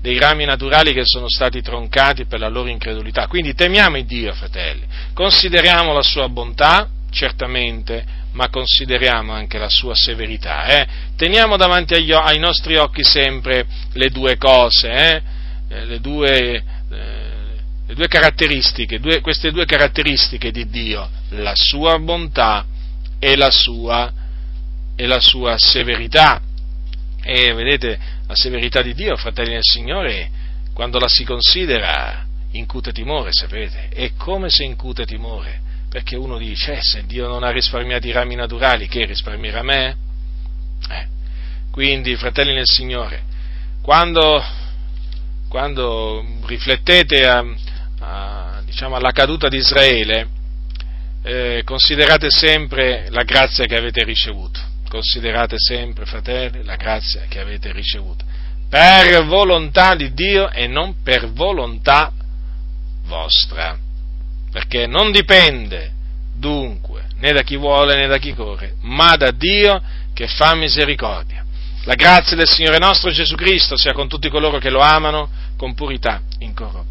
dei rami naturali che sono stati troncati per la loro incredulità. Quindi temiamo Dio, fratelli, consideriamo la sua bontà, certamente, ma consideriamo anche la sua severità. Eh? Teniamo davanti agli, ai nostri occhi sempre le due cose, eh? eh le, due, eh, le, due, caratteristiche, due, queste due caratteristiche di Dio, la sua bontà e la sua, e la sua severità. E vedete, la severità di Dio, fratelli del Signore, quando la si considera, incute timore, sapete? È come se incute timore perché uno dice, eh, se Dio non ha risparmiato i rami naturali, che risparmierà me? Eh. Quindi, fratelli nel Signore, quando, quando riflettete a, a, diciamo, alla caduta di Israele, eh, considerate sempre la grazia che avete ricevuto. Considerate sempre, fratelli, la grazia che avete ricevuto. Per volontà di Dio e non per volontà vostra perché non dipende dunque né da chi vuole né da chi corre, ma da Dio che fa misericordia. La grazia del Signore nostro Gesù Cristo sia con tutti coloro che lo amano con purità incorrotta.